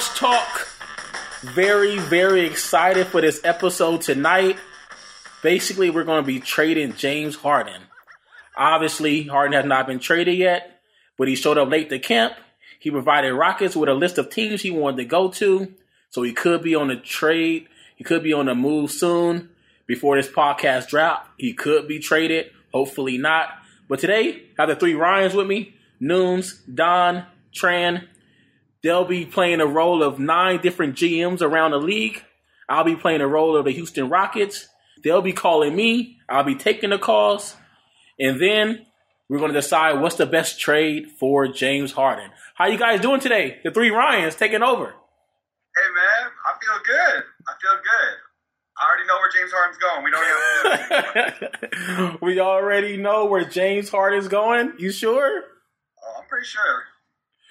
Talk. Very, very excited for this episode tonight. Basically, we're going to be trading James Harden. Obviously, Harden has not been traded yet, but he showed up late to camp. He provided Rockets with a list of teams he wanted to go to, so he could be on the trade. He could be on the move soon before this podcast drop. He could be traded. Hopefully not. But today, I have the three Ryans with me: Nunes, Don, Tran. They'll be playing a role of nine different GMs around the league. I'll be playing a role of the Houston Rockets. They'll be calling me. I'll be taking the calls. And then we're going to decide what's the best trade for James Harden. How you guys doing today? The three Ryans taking over. Hey man, I feel good. I feel good. I already know where James Harden's going. We don't have to do we already know where James Harden's going. You sure? Oh, I'm pretty sure.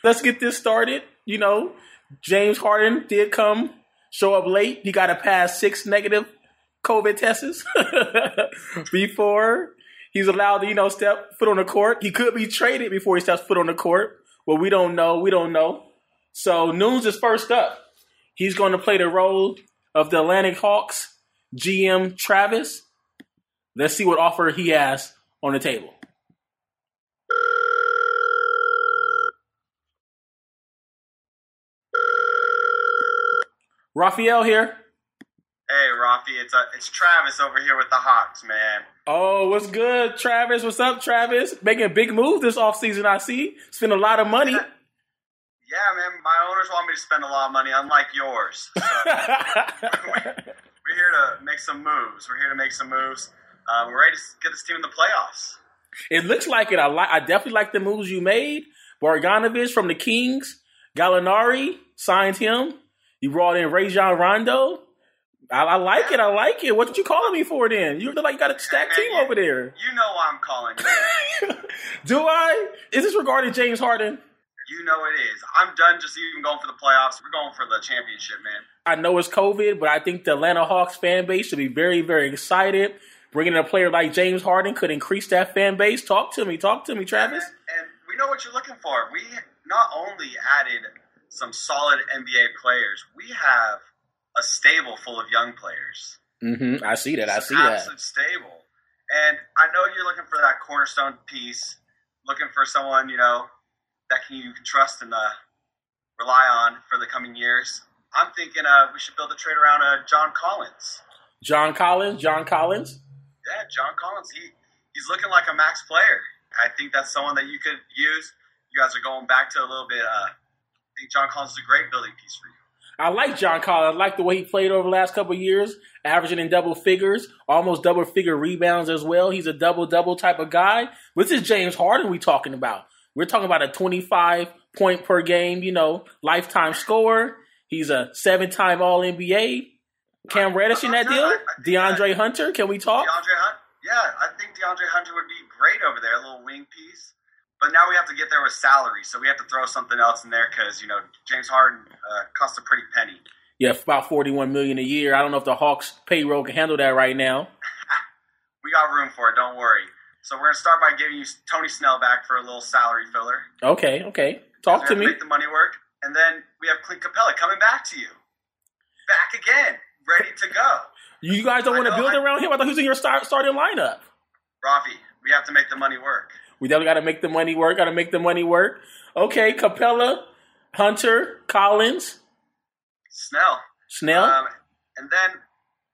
Let's get this started. You know, James Harden did come, show up late. He got to pass six negative COVID tests before he's allowed to, you know, step foot on the court. He could be traded before he steps foot on the court. Well, we don't know. We don't know. So Nunes is first up. He's going to play the role of the Atlanta Hawks GM Travis. Let's see what offer he has on the table. Rafael here. Hey, Rafi, it's uh, it's Travis over here with the Hawks, man. Oh, what's good, Travis? What's up, Travis? Making a big move this offseason, I see. Spend a lot of money. Yeah, man. My owners want me to spend a lot of money, unlike yours. So, we're here to make some moves. We're here to make some moves. Uh, we're ready to get this team in the playoffs. It looks like it. I like. I definitely like the moves you made. Bogdanovich from the Kings, Gallinari signed him. You brought in Rajon Rondo. I, I, like it. I like it. What did you calling me for then? You look like you got a stacked team over there. You know why I'm calling you. Do I? Is this regarding James Harden? you know it is. I'm done just even going for the playoffs. We're going for the championship, man. I know it's COVID, but I think the Atlanta Hawks fan base should be very, very excited. Bringing in a player like James Harden could increase that fan base. Talk to me. Talk to me, Travis. And, and we know what you're looking for. We not only added some solid NBA players, we have a stable full of young players. Mm-hmm. I see that. I see that. stable. And I know you're looking for that cornerstone piece, looking for someone you know that can you can trust and uh, rely on for the coming years. I'm thinking uh, we should build a trade around uh, John Collins. John Collins. John Collins. Yeah, John Collins. He he's looking like a max player. I think that's someone that you could use. You guys are going back to a little bit. Uh, think John Collins is a great building piece for you. I like John Collins. I like the way he played over the last couple of years, averaging in double figures, almost double figure rebounds as well. He's a double double type of guy. This is James Harden we talking about. We're talking about a 25 point per game, you know, lifetime scorer. He's a seven time All NBA. Cam uh, Reddish in that deal. I- I DeAndre Hunter, can we talk? DeAndre Hunter, Yeah, I think DeAndre Hunter would be great over there, a little wing piece. But now we have to get there with salary, so we have to throw something else in there because you know James Harden uh, costs a pretty penny. Yeah, about 41 million a year. I don't know if the Hawks payroll can handle that right now. We got room for it. Don't worry. So we're gonna start by giving you Tony Snell back for a little salary filler. Okay, okay. Talk to me. Make the money work, and then we have Clint Capela coming back to you, back again, ready to go. You guys don't want to build I- around him? I thought he was in your start, starting lineup. Rafi, we have to make the money work. We definitely got to make the money work. Got to make the money work. Okay, Capela, Hunter, Collins, Snell. Snell. Um, and then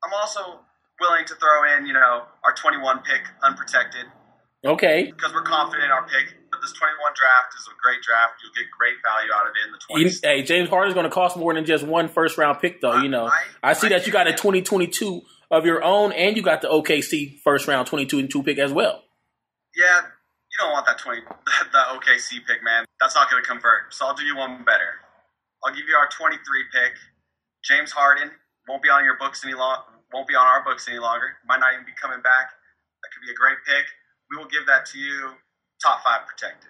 I'm also willing to throw in, you know, our 21 pick unprotected okay, because we're confident in our pick. But this 21 draft is a great draft. You'll get great value out of it in the You- 20s. hey, James Harden's going to cost more than just one first round pick, though. You know, I, I- see I that you got a hear 2022 of your own, and you got the OKC first round 22 and two pick as well. Yeah, you don't want that 20, the OKC pick, man. That's not going to convert. So I'll do you one better. I'll give you our 23 pick. James Harden won't be on your books any long. Won't be on our books any longer. Might not even be coming back. That could be a great pick. We will give that to you. Top five protected.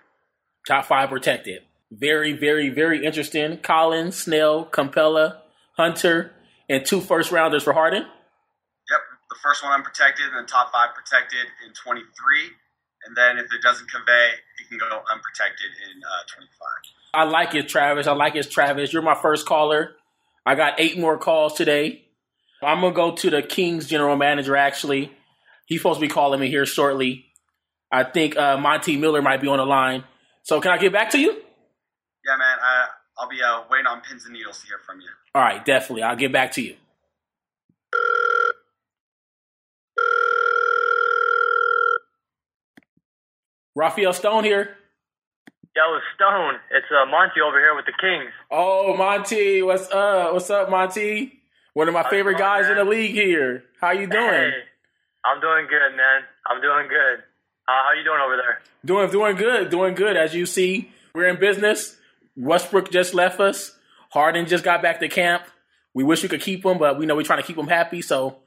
Top five protected. Very, very, very interesting. Collins, Snell, Capela, Hunter, and two first rounders for Harden. Yep, the first one unprotected, and then top five protected in 23. And then if it doesn't convey, it can go unprotected in uh, 25. I like it, Travis. I like it, Travis. You're my first caller. I got eight more calls today. I'm gonna go to the Kings general manager. Actually, he's supposed to be calling me here shortly. I think uh, Monty Miller might be on the line. So can I get back to you? Yeah, man. I, I'll be uh, waiting on pins and needles to hear from you. All right, definitely. I'll get back to you. Rafael Stone here. Yo, Stone, it's uh, Monty over here with the Kings. Oh, Monty, what's up? What's up, Monty? One of my How's favorite guys in the league here. How you doing? Hey, I'm doing good, man. I'm doing good. Uh, how you doing over there? Doing doing good, doing good. As you see, we're in business. Westbrook just left us. Harden just got back to camp. We wish we could keep him, but we know we're trying to keep him happy. So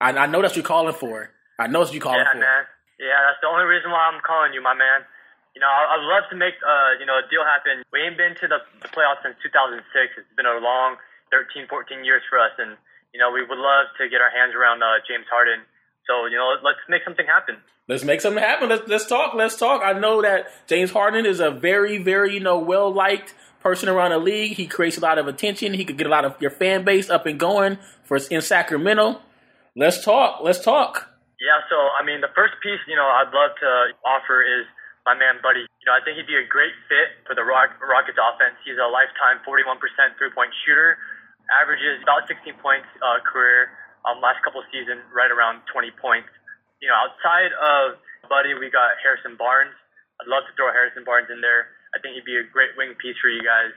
I, I know that's what you're calling for. I know that's what you're calling yeah, for. man. Yeah, that's the only reason why I'm calling you, my man. You know, I'd love to make uh, you know a deal happen. We ain't been to the, the playoffs since 2006. It's been a long 13, 14 years for us, and you know we would love to get our hands around uh, James Harden. So you know, let's make something happen. Let's make something happen. Let's let's talk. Let's talk. I know that James Harden is a very, very, you know, well liked person around the league. He creates a lot of attention. He could get a lot of your fan base up and going for in Sacramento. Let's talk. Let's talk. Yeah, so I mean, the first piece, you know, I'd love to offer is my man Buddy. You know, I think he'd be a great fit for the Rock, Rockets offense. He's a lifetime 41% three-point shooter, averages about 16 points uh, career. Um, last couple of seasons, right around 20 points. You know, outside of Buddy, we got Harrison Barnes. I'd love to throw Harrison Barnes in there. I think he'd be a great wing piece for you guys.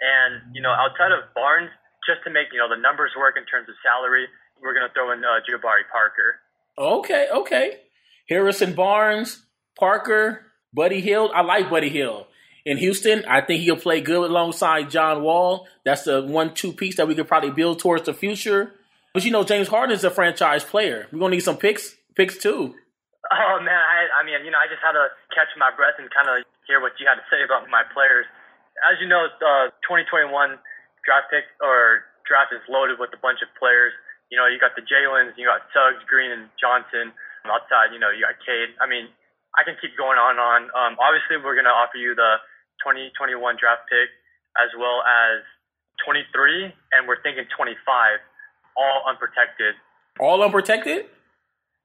And you know, outside of Barnes, just to make you know the numbers work in terms of salary, we're gonna throw in uh, Jabari Parker. Okay, okay. Harrison Barnes, Parker, Buddy Hield. I like Buddy Hield. In Houston, I think he'll play good alongside John Wall. That's the one-two piece that we could probably build towards the future. But you know, James Harden is a franchise player. We're gonna need some picks, picks too. Oh man, I, I mean, you know, I just had to catch my breath and kind of hear what you had to say about my players. As you know, uh, the 2021 draft pick or draft is loaded with a bunch of players. You know, you got the Jalen's, you got Suggs, Green, and Johnson. Outside, you know, you got Cade. I mean, I can keep going on and on. Um, obviously, we're gonna offer you the 2021 draft pick as well as 23, and we're thinking 25, all unprotected. All unprotected.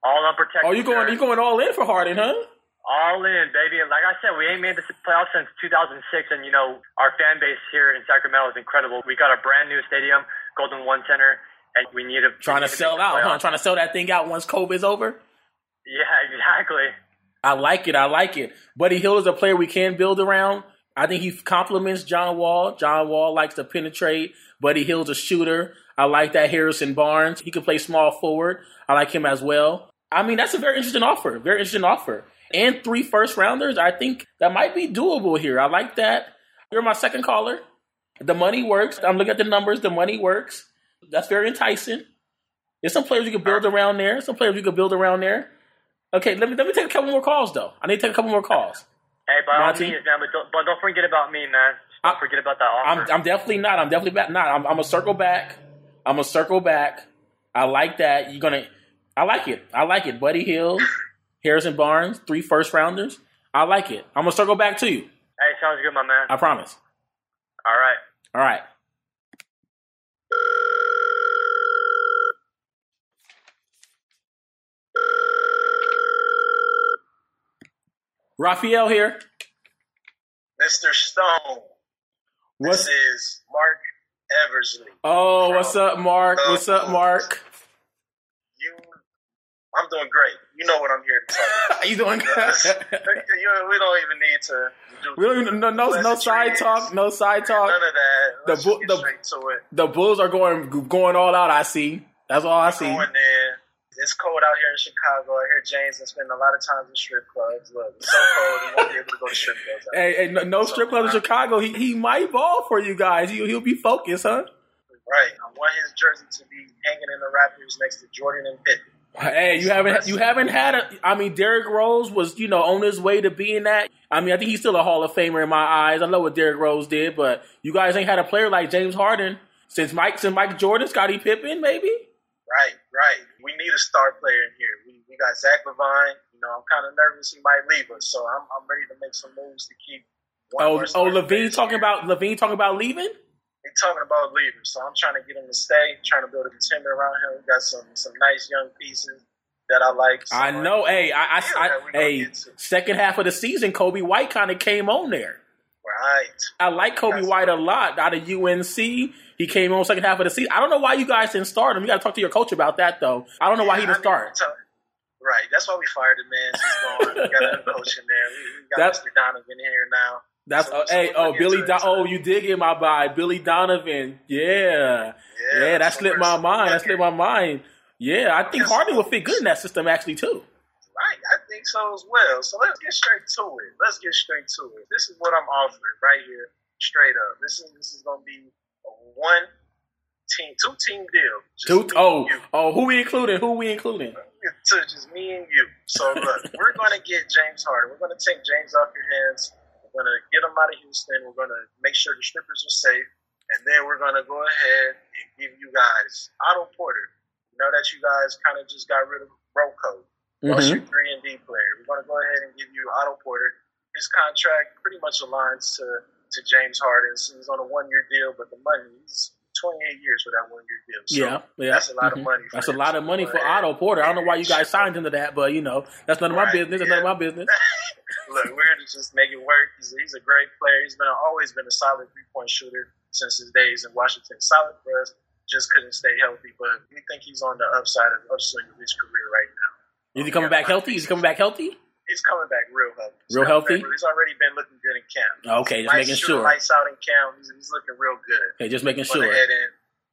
All unprotected. Oh, you going? You going all in for Harden, huh? All in, baby. And Like I said, we ain't made the playoffs since 2006, and you know our fan base here in Sacramento is incredible. We got a brand new stadium, Golden One Center, and we need to Trying we to sell out, huh? Trying to sell that thing out once COVID's over. Yeah, exactly. I like it. I like it. Buddy Hield is a player we can build around. I think he complements John Wall. John Wall likes to penetrate. Buddy Hield's a shooter. I like that Harrison Barnes. He can play small forward. I like him as well. I mean, that's a very interesting offer. Very interesting offer. And three first rounders. I think that might be doable here. I like that. You're my second caller. The money works. I'm looking at the numbers. The money works. That's very enticing. There's some players you could build around there. Some players you could build around there. Okay, let me let me take a couple more calls though. I need to take a couple more calls. Hey, by all Monty? means, man, but don't, but don't forget about me, man. Just don't I- forget about that I'm offer. I'm definitely not. I'm definitely back. Not. I'm I'm a circle back. I'm a circle back. I like that. You're gonna. I like it. I like it. Buddy Hield, Harrison Barnes, three first rounders. I like it. I'm gonna circle back to you. hey, sounds good, my man. I promise. All right. All right. Rafael here. Mr. Stone. What's This is Mark Eversley. oh? What's up, Mark? What's up, Mark? You, I'm doing great. You know what I'm here to talk you doing? about. You- we don't even need to do we don't even, no no no side talk. No side talk. None of that. The Let's bu- the- straight to it. The Bulls are going going all out. I see. That's all I see. Going there. It's cold out here in Chicago. I hear James has spent a lot of time in strip clubs. Look, it's so cold, he won't be able to go to strip clubs. out Hey, hey, no, no strip club in Chicago. He he might ball for you guys. He, he'll be focused, huh? Right. I want his jersey to be hanging in the Raptors next to Jordan and Pippen. Hey, you haven't you haven't had a. I mean, Derrick Rose was you know on his way to being that. I mean, I think he's still a Hall of Famer in my eyes. I know what Derrick Rose did, but you guys ain't had a player like James Harden since Mike since Mike Jordan, Scottie Pippen, maybe. Right, right. We need a star player in here. We, we got Zach LaVine. You know, I'm kind of nervous he might leave us, so I'm, I'm ready to make some moves to keep Oh, oh, LaVine talking about LaVine talking about leaving. He's talking about leaving, so I'm trying to get him to stay. Trying to build a contender around him. We got some some nice young pieces that I like. So, I know. Hey, I, I, I that we gonna hey, second half of the season, Coby White kind of came on there. Right. I like Coby That's- White a lot out of UNC. He came on second half of the season. I don't know why you guys didn't start him. You got to talk to your coach about that, though. I don't know why he didn't I start. mean, tell- Right. That's why we fired the man. He's gone. We got a coach in there. We, we got That's- Mr. Donovan here now. That's So- uh, so hey, oh Billy. Don- oh, you did get my vibe, Billy Donovan. Yeah, yeah, that so slipped my mind. That slipped my mind. Yeah, I think. Harden would fit good in that system actually too. Right, I think so as well. So let's get straight to it. Let's get straight to it. This is what I'm offering right here, straight up. This is this is gonna be a one team, two team deal. Two, oh, oh, who we including? Who we including? to just me and you. So look, we're gonna get James Harden. We're gonna take James off your hands. We're gonna get him out of Houston. We're gonna make sure the strippers are safe, and then we're gonna go ahead and give you guys Otto Porter. You know that you guys kind of just got rid of RoCo. Mhm. your three and D player. We're gonna go ahead and give you Otto Porter. His contract pretty much aligns to to James Harden's. He's on a one year deal, but the money he's twenty eight years for that one year deal. So Yeah, yeah. that's a lot Mhm. of money. For That's a lot of money for. Otto Porter. I don't know why you guys signed him to that, but you know that's none of my Right, business. That's yeah. none of my business. Look, we're here to just make it work. He's, he's a great player. He's been always been a solid three point shooter since his days in Washington. Solid for us. Just couldn't stay healthy, but we think he's on the upside of upswing of his career right now. Is he coming back healthy? Is he coming back healthy? He's coming back real healthy. He's Real healthy? back He's already been looking good in camp. Okay, just Lights making sure. Lights out in camp. He's, he's looking real good. Okay, just making sure. right,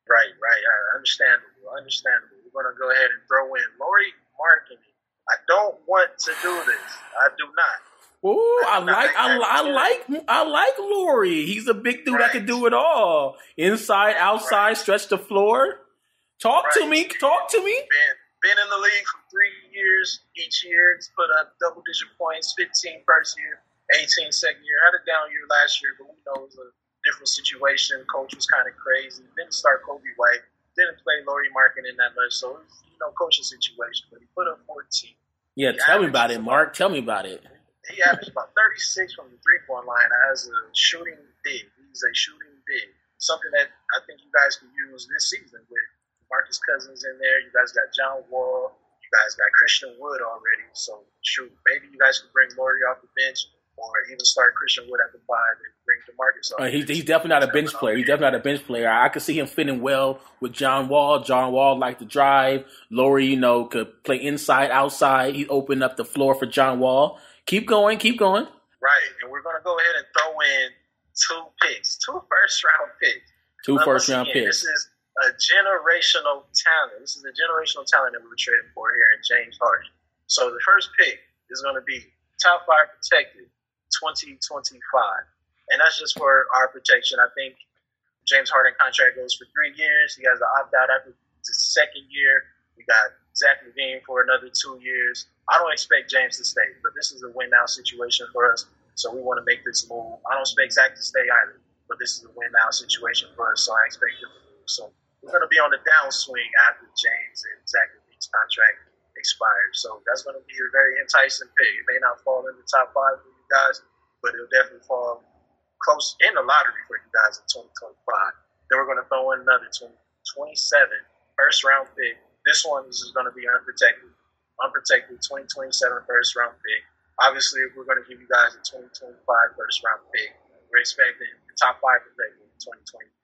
right, right. Understandable, understandable. We're gonna go ahead and throw in Lauri Markkanen. I don't want to do this. I do not. Ooh, I like, I, I like, I like Lauri. He's a big dude that can do it all. Inside, outside, Right. stretch the floor. Talk to me. Talk to me. Been been in the league for three years. Each year, he's put up double digit points. 15 first year, 18 second year. Had a down year last year, but we know it was a different situation. Coach was kind of crazy. Didn't start Coby White. Didn't play Lauri Markkanen that much. So it was, you know, coaching situation. But he put up 14. Yeah, The tell me about it, Mark. Tell me about it. He averaged about 36 from the three point line as a shooting big. He's a shooting big. Something that I think you guys can use this season with Marcus Cousins in there. You guys got John Wall. You guys got Christian Wood already. So, shoot, maybe you guys can bring Lauri off the bench or even start Christian Wood at the five and bring DeMarcus off. Uh, the he's, he's definitely not a bench player. He's definitely not a bench player. I could see him fitting well with John Wall. John Wall liked to drive. Lauri, you know, could play inside, outside. He opened up the floor for John Wall. Keep going. Keep going. Right. And we're going to go ahead and throw in two picks, two first round picks. Two first round again, picks. This is a generational talent. This is a generational talent that we're trading for here in James Harden. So the first pick is going to be top five protected 2025. And that's just for our protection. I think James Harden contract goes for three years. He has an opt out after the second year. We got Zach LaVine for another two years. I don't expect James to stay, but this is a win now situation for us. So we want to make this move. I don't expect Zach to stay either, but this is a win now situation for us. So I expect him to move. So we're going to be on the downswing after James and Zach LaVine's contract expires. So that's going to be a very enticing pick. It may not fall in the top five for you guys, but it'll definitely fall close in the lottery for you guys in 2025. Then we're going to throw in another 20, 27 first round pick. This one is going to be unprotected. Unprotected 2027 first round pick. Obviously, we're going to give you guys a 2025 first round pick, we're expecting the top five protected 2021, 2025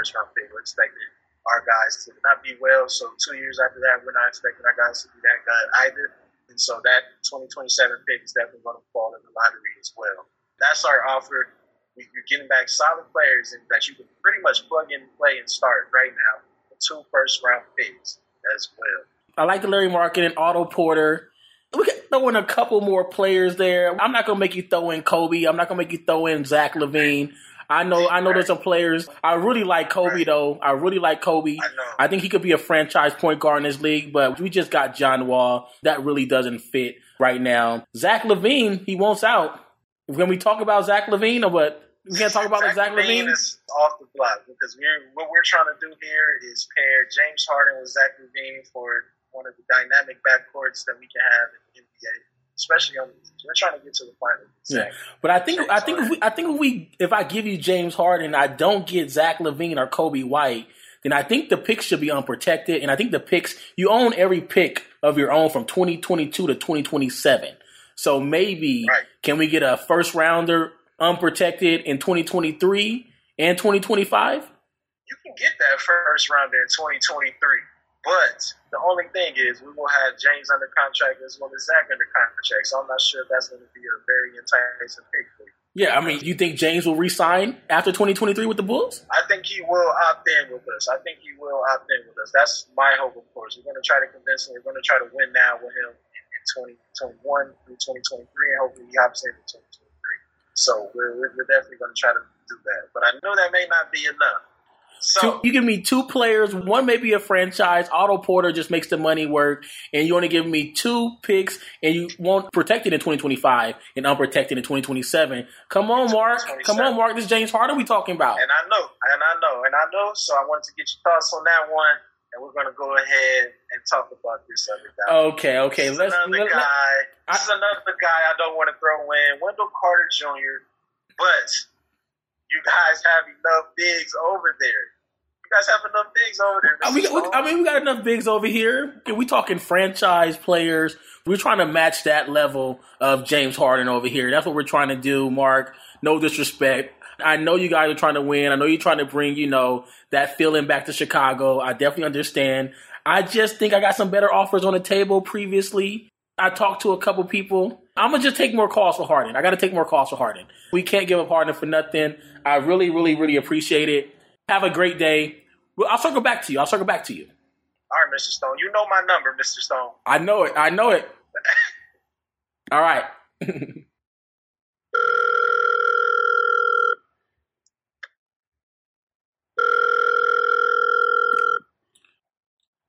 first round pick. We're expecting our guys to not be well. So two years after that, we're not expecting our guys to be that good either. And so that 2027 pick is definitely going to fall in the lottery as well. That's our offer. You're getting back solid players and that you can pretty much plug in, play, and start right now. Two first round picks as well. I like Larry Market and Otto Porter. We can throw in a couple more players there. I'm not gonna make you throw in Coby. I'm not gonna make you throw in Zach LaVine. I know I know there's some players. I really like Coby though. I really like Coby. I. I think he could be a franchise point guard in this league, but we just got John Wall. That really doesn't fit right now. Zach LaVine, he wants out. When we talk about Zach LaVine or what? We can't talk about Zach, LaVine. is off the block because we're what we're trying to do here is pair James Harden with Zach LaVine for one of the dynamic backcourts that we can have in the NBA. Especially on. We're trying to get to the final. Yeah, but I think James I think if we, I think if we if I give you James Harden, I don't get Zach LaVine or Coby White, then I think the picks should be unprotected, and I think the picks you own every pick of your own from 2022 to 2027. So maybe right. can we get a first rounder unprotected in 2023 and 2025? You can get that first rounder in 2023. But the only thing is, we will have James under contract as well as Zach under contract. So I'm not sure if that's going to be a very enticing pick for you. Yeah, I mean, you think James will resign after 2023 with the Bulls? I think he will opt in with us. I think he will opt in with us. That's my hope, of course. We're going to try to convince him. We're going to try to win now with him in 2021 through 2023, and hopefully he opts in in 2023. So we're, we're definitely going to try to do that. But I know that may not be enough. So two, you give me two players. One may be a franchise. Otto Porter just makes the money work, and you want to give me two picks, and you want protected in 2025 and unprotected in 2027. Come on, Mark. Come on, Mark. This James Harden we talking about. And I know, and I know, and I know. So I wanted to get your thoughts on that one, and we're gonna go ahead and talk about this other guy. Okay, okay. This Let's another let, guy. I, this is another guy I don't want to throw in, Wendell Carter Jr. But you guys have enough bigs over there You guys have enough bigs over there. I mean, we, I mean, we got enough bigs over here. We talking franchise players. We're trying to match that level of James Harden over here. That's what we're trying to do, Mark. No disrespect. I know you guys are trying to win. I know you're trying to bring, you know, that feeling back to Chicago. I definitely understand. I just think I got some better offers on the table previously. I talked to a couple people. I'm gonna just take more calls for Harden. I got to take more calls for Harden. We can't give up Harden for nothing. I really, really, really appreciate it. Have a great day. Well, I'll circle back to you. I'll circle back to you. All right, Mr. Stone. You know my number, Mr. Stone. I know it. I know it. All right.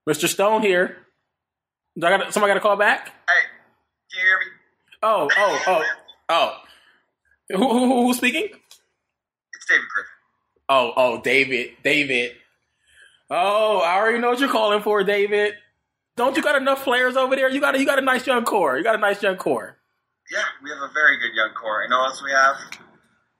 Mr. Stone here. I got somebody got to call back. Hey, can you hear me? Oh, oh, oh, oh. Who, who, who's speaking? It's David Griffin. Oh, oh, David, David. Oh, I already know what you're calling for, David. Don't you got enough players over there? You got a, you got a nice young core. You got a nice young core. Yeah, we have a very good young core. You know else we have?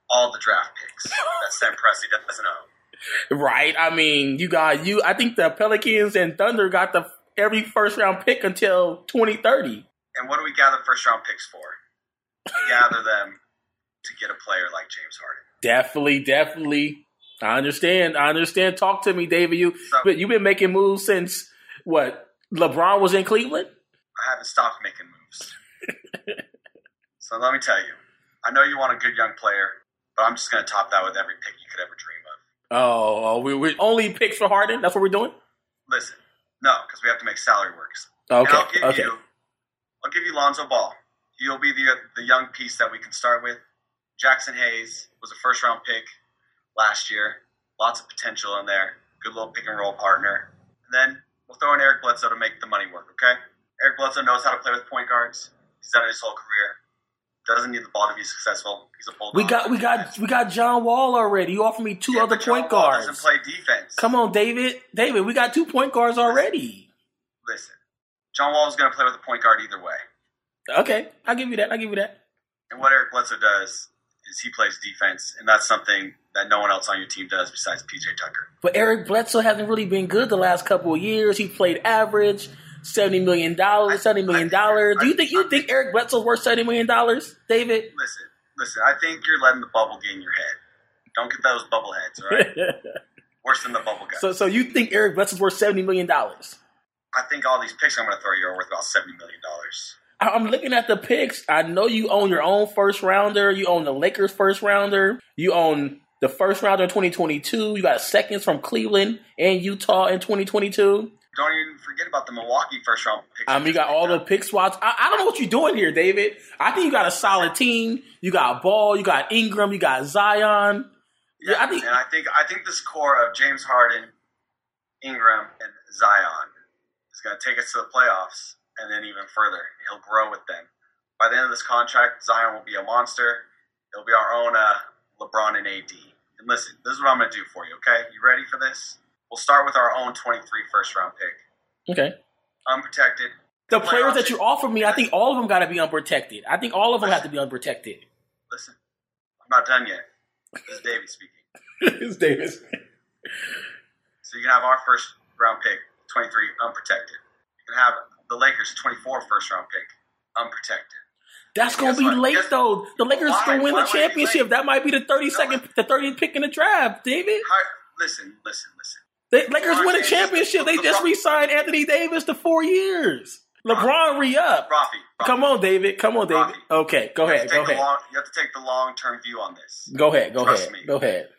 All the draft picks that Sam Presti doesn't own. Right. I mean, you got you. I think the Pelicans and Thunder got the every first round pick until 2030. And what do we gather first round picks for? We gather them to get a player like James Harden. Definitely, definitely. I understand. I understand. Talk to me, David. You, so, but you've been making moves since what? LeBron was in Cleveland. I haven't stopped making moves. so let me tell you, I know you want a good young player, but I'm just going to top that with every pick you could ever dream of. Oh, oh we, we only picks for Harden. That's what we're doing. Listen, no, because we have to make salary works. Okay. I'll give okay. you, I'll give you Lonzo Ball. He'll be the the young piece that we can start with. Jaxson Hayes was a first round pick last year. Lots of potential in there. Good little pick and roll partner. And then we'll throw in Eric Bledsoe to make the money work, okay? Eric Bledsoe knows how to play with point guards. He's done it his whole career. Doesn't need the ball to be successful. He's a bulldog. We got we got we got John Wall already. You offered me two yeah, other point guards. Doesn't play defense. Come on, David. David, we got two point guards already. Listen, John Wall is going to play with a point guard either way. Okay, I'll give you that. I'll give you that. And what Eric Bledsoe does is he plays defense, and that's something that no one else on your team does besides PJ Tucker. But Eric Bledsoe hasn't really been good the last couple of years. He played average, seventy million dollars, seventy million dollars. Do you think you think Eric Bledsoe's worth seventy million dollars, David? Listen, listen. I think you're letting the bubble get in your head. Don't get those bubble heads, all right? Worse than the bubble guy. So, so you think Eric Bledsoe's worth seventy million dollars? I think all these picks I'm going to throw you are worth about seventy million dollars. I'm looking at the picks. I know you own your own first rounder. You own the Lakers first rounder. You own the first rounder in 2022. You got seconds from Cleveland and Utah in 2022. Don't even forget about the Milwaukee first round picks. I mean, you got all the pick spots. I, I, don't know what you're doing here, David. I think you got a solid team. You got Ball. You got Ingram. You got Zion. Yeah, yeah I think, and I think I think this core of James Harden, Ingram, and Zion is going to take us to the playoffs and then even further. He'll grow with them. By the end of this contract, Zion will be a monster. It'll be our own uh, LeBron and AD. And listen, this is what I'm going to do for you, okay? You ready for this? We'll start with our own 23 first round pick. Okay. Unprotected. the players that you offer me, I think all of them got to be unprotected. I think all of them have to be unprotected. Listen, I'm not done yet. This is David speaking. it's Davis. So you can have our first round pick, 23, unprotected. You can have the Lakers' 24 first round pick, unprotected. That's gonna be what? late Guess- though. The Lakers Why? gonna win the would it be championship. That might be the thirty second, the 30th pick in the draft, David. Hi, listen, listen, listen. The Lakers LeBron win a championship. They just re-signed Anthony Davis to four years. LeBron re-up. Rafi, Rafi, Come on, David. Come on, David. Rafi. Okay, go ahead. Go ahead. long- you have to take the long term view on this. Go ahead. Go Trust ahead. me. Go ahead.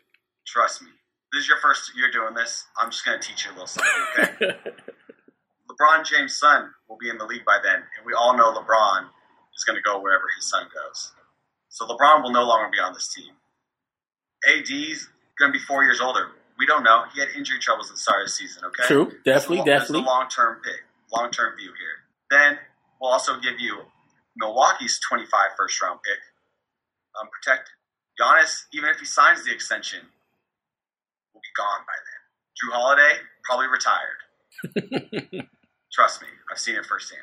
Trust me. This is your first year doing this. I'm just going to teach you a little something, okay? LeBron James' son will be in the league by then, and we all know LeBron is going to go wherever his son goes. So LeBron will no longer be on this team. AD's going to be four years older. We don't know. He had injury troubles at the start of the season, okay? True. Definitely. That's Definitely. long term pick, long term view here. Then we'll also give you Milwaukee's 25 first round pick, um, unprotected. Giannis, even if he signs the extension, gone by then. Jrue Holiday, probably retired. Trust me, I've seen it firsthand.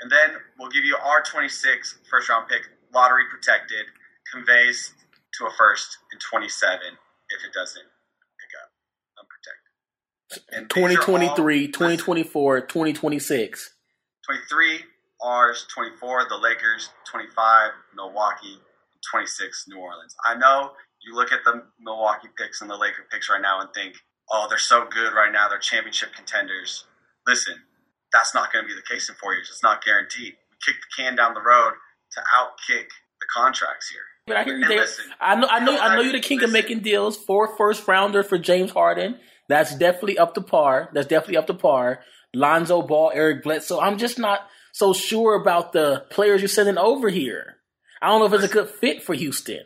And then we'll give you our 26 first round pick, lottery protected, conveys to a first in 27 if it doesn't pick up, unprotected. And these are all- 2023, listen, 2024, 2026. 23, ours, 24, the Lakers, 25, Milwaukee, 26, New Orleans. I know you look at the Milwaukee picks and the Laker picks right now and think, oh, they're so good right now. They're championship contenders. Listen, that's not going to be the case in four years. It's not guaranteed. We kick the can down the road to outkick the contracts here. But I hear you, listen, I know, I know, I know you're the king of making deals. Four first rounder for James Harden. That's definitely up to par. That's definitely up to par. Lonzo Ball, Eric Bledsoe. I'm just not so sure about the players you're sending over here. I don't know if it's a good fit for Houston.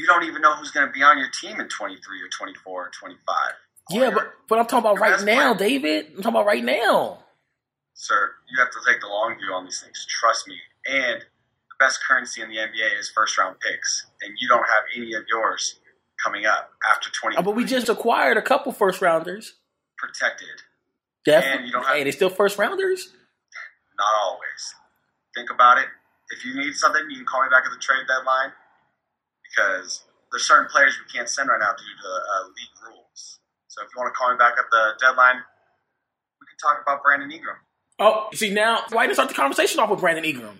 You don't even know who's going to be on your team in 23 or 24 or 25. Yeah, but but I'm talking about right now, player- David. I'm talking about right now. sir, you have to take the long view on these things. Trust me. And the best currency in the NBA is first round picks, and you don't have any of yours coming up after 20. Uh, But we just acquired a couple first rounders. protected. Definitely. you don't have- hey, they still first rounders. Not always. Think about it. If you need something, you can call me back at the trade deadline because there's certain players we can't send right now due to uh, league rules. So if you want to call me back at the deadline, we can talk about Brandon Ingram. Oh, see now, why didn't start the conversation off with Brandon Ingram?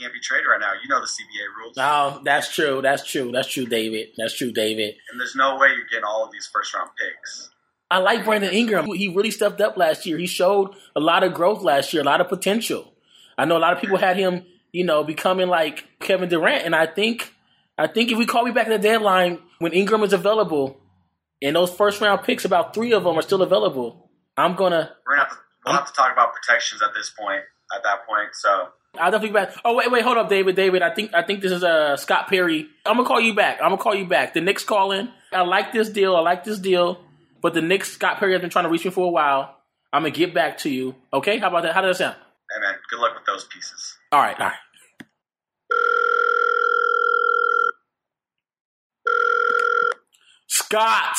Can't be traded right now. You know the CBA rules. Oh, that's true. That's true. That's true, David. That's true, David. And there's no way you're getting all of these first round picks. I like Brandon Ingram. He really stepped up last year. He showed a lot of growth last year, a lot of potential. I know a lot of people had him, you know, becoming like Kevin Durant, and I think, I think if we call me back at the deadline when Ingram is available, and those first round picks, about three of them are still available. I'm gonna. We're gonna have to, we'll have to talk about protections at this point. At that point, so I'll definitely be back. Oh wait, wait, hold up, David. David, I think I think this is uh Scott Perry. I'm gonna call you back. I'm gonna call you back. The Knicks calling. I like this deal. I like this deal. But the Knicks, Scott Perry has been trying to reach me for a while. I'm gonna get back to you. Okay? How about that? How does that sound? hey man, good luck with those pieces. All right, all right. Scott,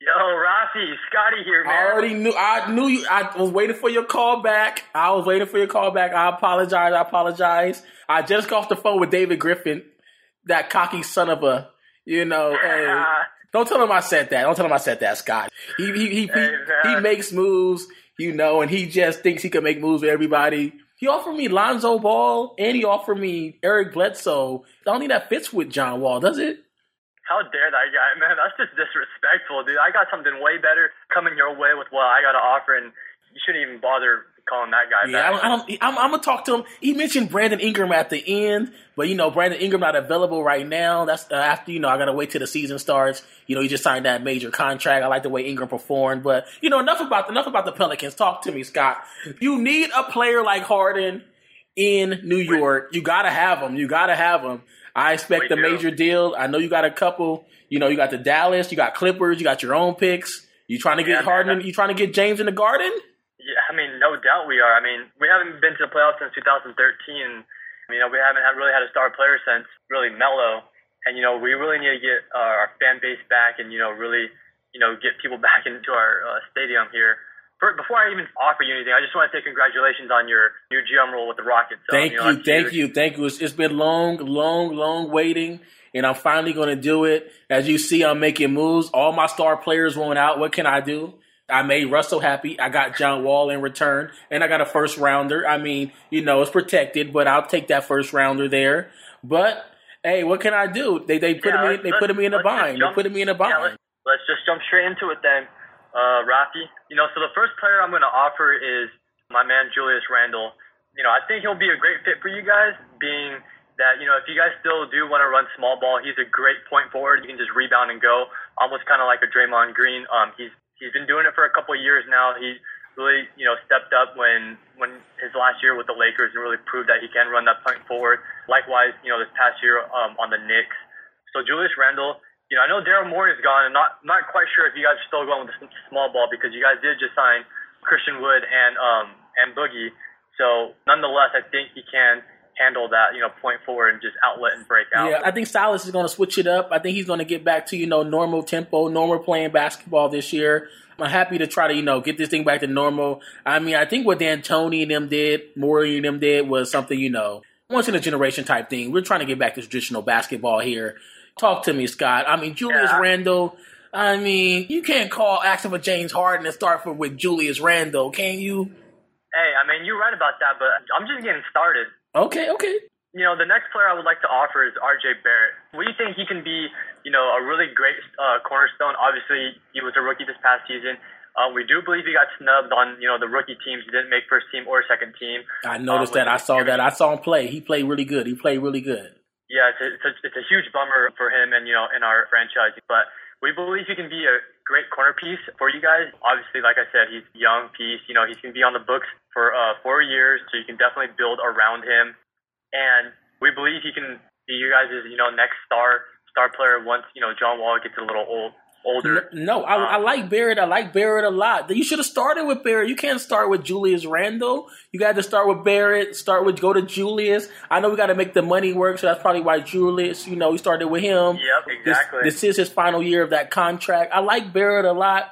Yo, Rossi, Scotty here, man. I already knew. I knew you. I was waiting for your call back. I was waiting for your call back. I apologize. I apologize. I just got off the phone with David Griffin, that cocky son of a. You know, hey, don't tell him I said that. Don't tell him I said that, Scott. He he he, Hey, he, he makes moves, you know, and he just thinks he can make moves with everybody. He offered me Lonzo Ball and he offered me Eric Bledsoe. I don't think that fits with John Wall, does it? How dare that guy, man? That's just disrespectful, dude. I got something way better coming your way with what I got to offer, and you shouldn't even bother calling that guy Yeah, I back. I don't, I'm, I'm gonna talk to him. He mentioned Brandon Ingram at the end, but you know Brandon Ingram not available right now. That's uh, after you know I gotta wait till the season starts. You know he just signed that major contract. I like the way Ingram performed, but you know enough about enough about the Pelicans. Talk to me, Scott. You need a player like Harden in New York. You gotta have him. You gotta have him. I expect We the do. major deal. I know you got a couple. You know you got the Dallas, you got Clippers, you got your own picks. You trying to get Yeah, man. Harden? You trying to get James in the Garden? Yeah, I mean, no doubt we are. I mean, we haven't been to the playoffs since 2013. You know, we haven't had, really had a star player since really Melo. And, you know, we really need to get our fan base back and, you know, really, you know, get people back into our uh, stadium here. Before I even offer you anything, I just want to say congratulations on your new GM role with the Rockets. So, thank you, you thank you, thank you. It's, it's been long, long, long waiting, and I'm finally going to do it. As you see, I'm making moves. All my star players went out. What can I do? I made Russell happy. I got John Wall in return, and I got a first rounder. I mean, you know, it's protected, but I'll take that first rounder there. But hey, what can I do? They they put yeah, me they put me in a bind. They put me in a bind. Yeah, let's, let's, just jump straight into it then, uh, Rafi. You know, so the first player I'm going to offer is my man Julius Randle. You know, I think he'll be a great fit for you guys, being that you know if you guys still do want to run small ball, he's a great point forward. You can just rebound and go, almost kind of like a Draymond Green. Um, he's he's been doing it for a couple of years now. He really, you know, stepped up when when his last year with the Lakers and really proved that he can run that point forward. Likewise, you know, this past year um, on the Knicks. So Julius Randle, you know, I know Daryl Morey is gone, and not not quite sure if you guys are still going with the small ball because you guys did just sign Christian Wood and um and Boogie. So nonetheless, I think he can handle that, you know, point forward and just outlet and break out. Yeah, I think Silas is going to switch it up. I think he's going to get back to, you know, normal tempo, normal playing basketball this year. I'm happy to try to, you know, get this thing back to normal. I mean, I think what D'Antoni and them did, Morey and them did was something, you know, once in a generation type thing. We're trying to get back to traditional basketball here. Talk to me, Scott. I mean, Julius yeah. Randle. I mean, you can't call asking for James Harden and start for with Julius Randle, can you? Hey, I mean, you're right about that, but I'm just getting started. Okay, okay. You know, the next player I would like to offer is RJ Barrett. We think he can be, you know, a really great uh, cornerstone. Obviously, he was a rookie this past season. Uh, we do believe he got snubbed on, you know, the rookie teams. He didn't make first team or second team. I noticed um, that. I saw that. I saw him play. He played really good. He played really good. Yeah, it's a, it's a, it's a huge bummer for him and, you know, in our franchise. But we believe he can be a great corner piece for you guys. Obviously, like I said, he's a young piece. You know, going to be on the books for uh, four years, so you can definitely build around him. And we believe he can be you guys' you know next star star player once you know John Wall gets a little old. Older. No, I, um, I like Barrett. I like Barrett a lot. You should have started with Barrett. You can't start with Julius Randle. You got to start with Barrett. Start with go to Julius. I know we got to make the money work, so that's probably why Julius. You know, we started with him. Yep, exactly. This, this is his final year of that contract. I like Barrett a lot.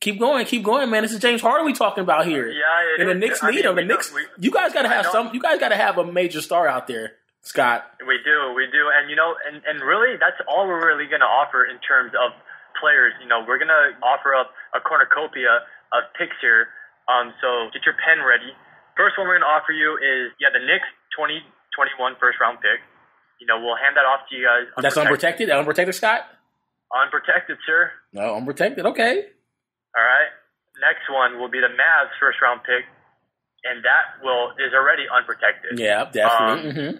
Keep going, keep going, man. This is James Harden we talking about here. Yeah, and the Knicks need him. The Knicks, we, you guys got to have some. You guys got to have a major star out there, Scott. We do, we do, and you know, and, and really, that's all we're really going to offer in terms of players. You know, we're going to offer up a cornucopia of picks here. Um, so get your pen ready. First one we're going to offer you is yeah, the Knicks 2021 first round pick. You know, we'll hand that off to you guys. Unprotected. That's unprotected. Unprotected, Scott. Unprotected, sir. No, unprotected. Okay. All right. Next one will be the Mavs first round pick, and that will is already unprotected. Yeah, definitely. Um, mm-hmm.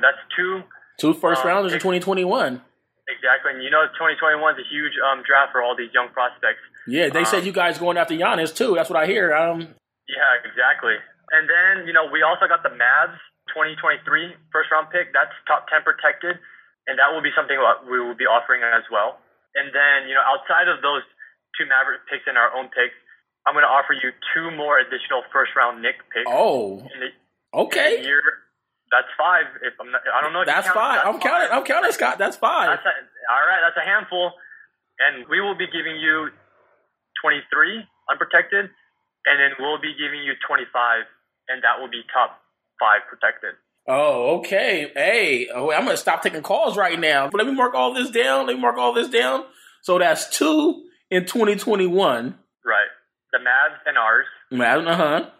That's two two first um, rounders in 2021. Exactly, and you know 2021 is a huge um, draft for all these young prospects. Yeah, they said um, you guys going after Giannis too. That's what I hear. Um, yeah, exactly. And then you know we also got the Mavs 2023 first round pick. That's top 10 protected, and that will be something we will be offering as well. And then you know outside of those two Maverick picks and our own picks. I'm going to offer you two more additional first round Nick picks. Oh, the, okay. Year, that's five. If I'm not, I don't know. that's five. That's I'm counting. I'm counting, Scott. That's five. That's a, all right. That's a handful. And we will be giving you 23 unprotected, and then we'll be giving you 25, and that will be top five protected. Oh, okay. Hey, oh, I'm gonna stop taking calls right now. Let me mark all this down. Let me mark all this down. So that's two in 2021. Right. The Mavs and ours. Mavs, uh huh.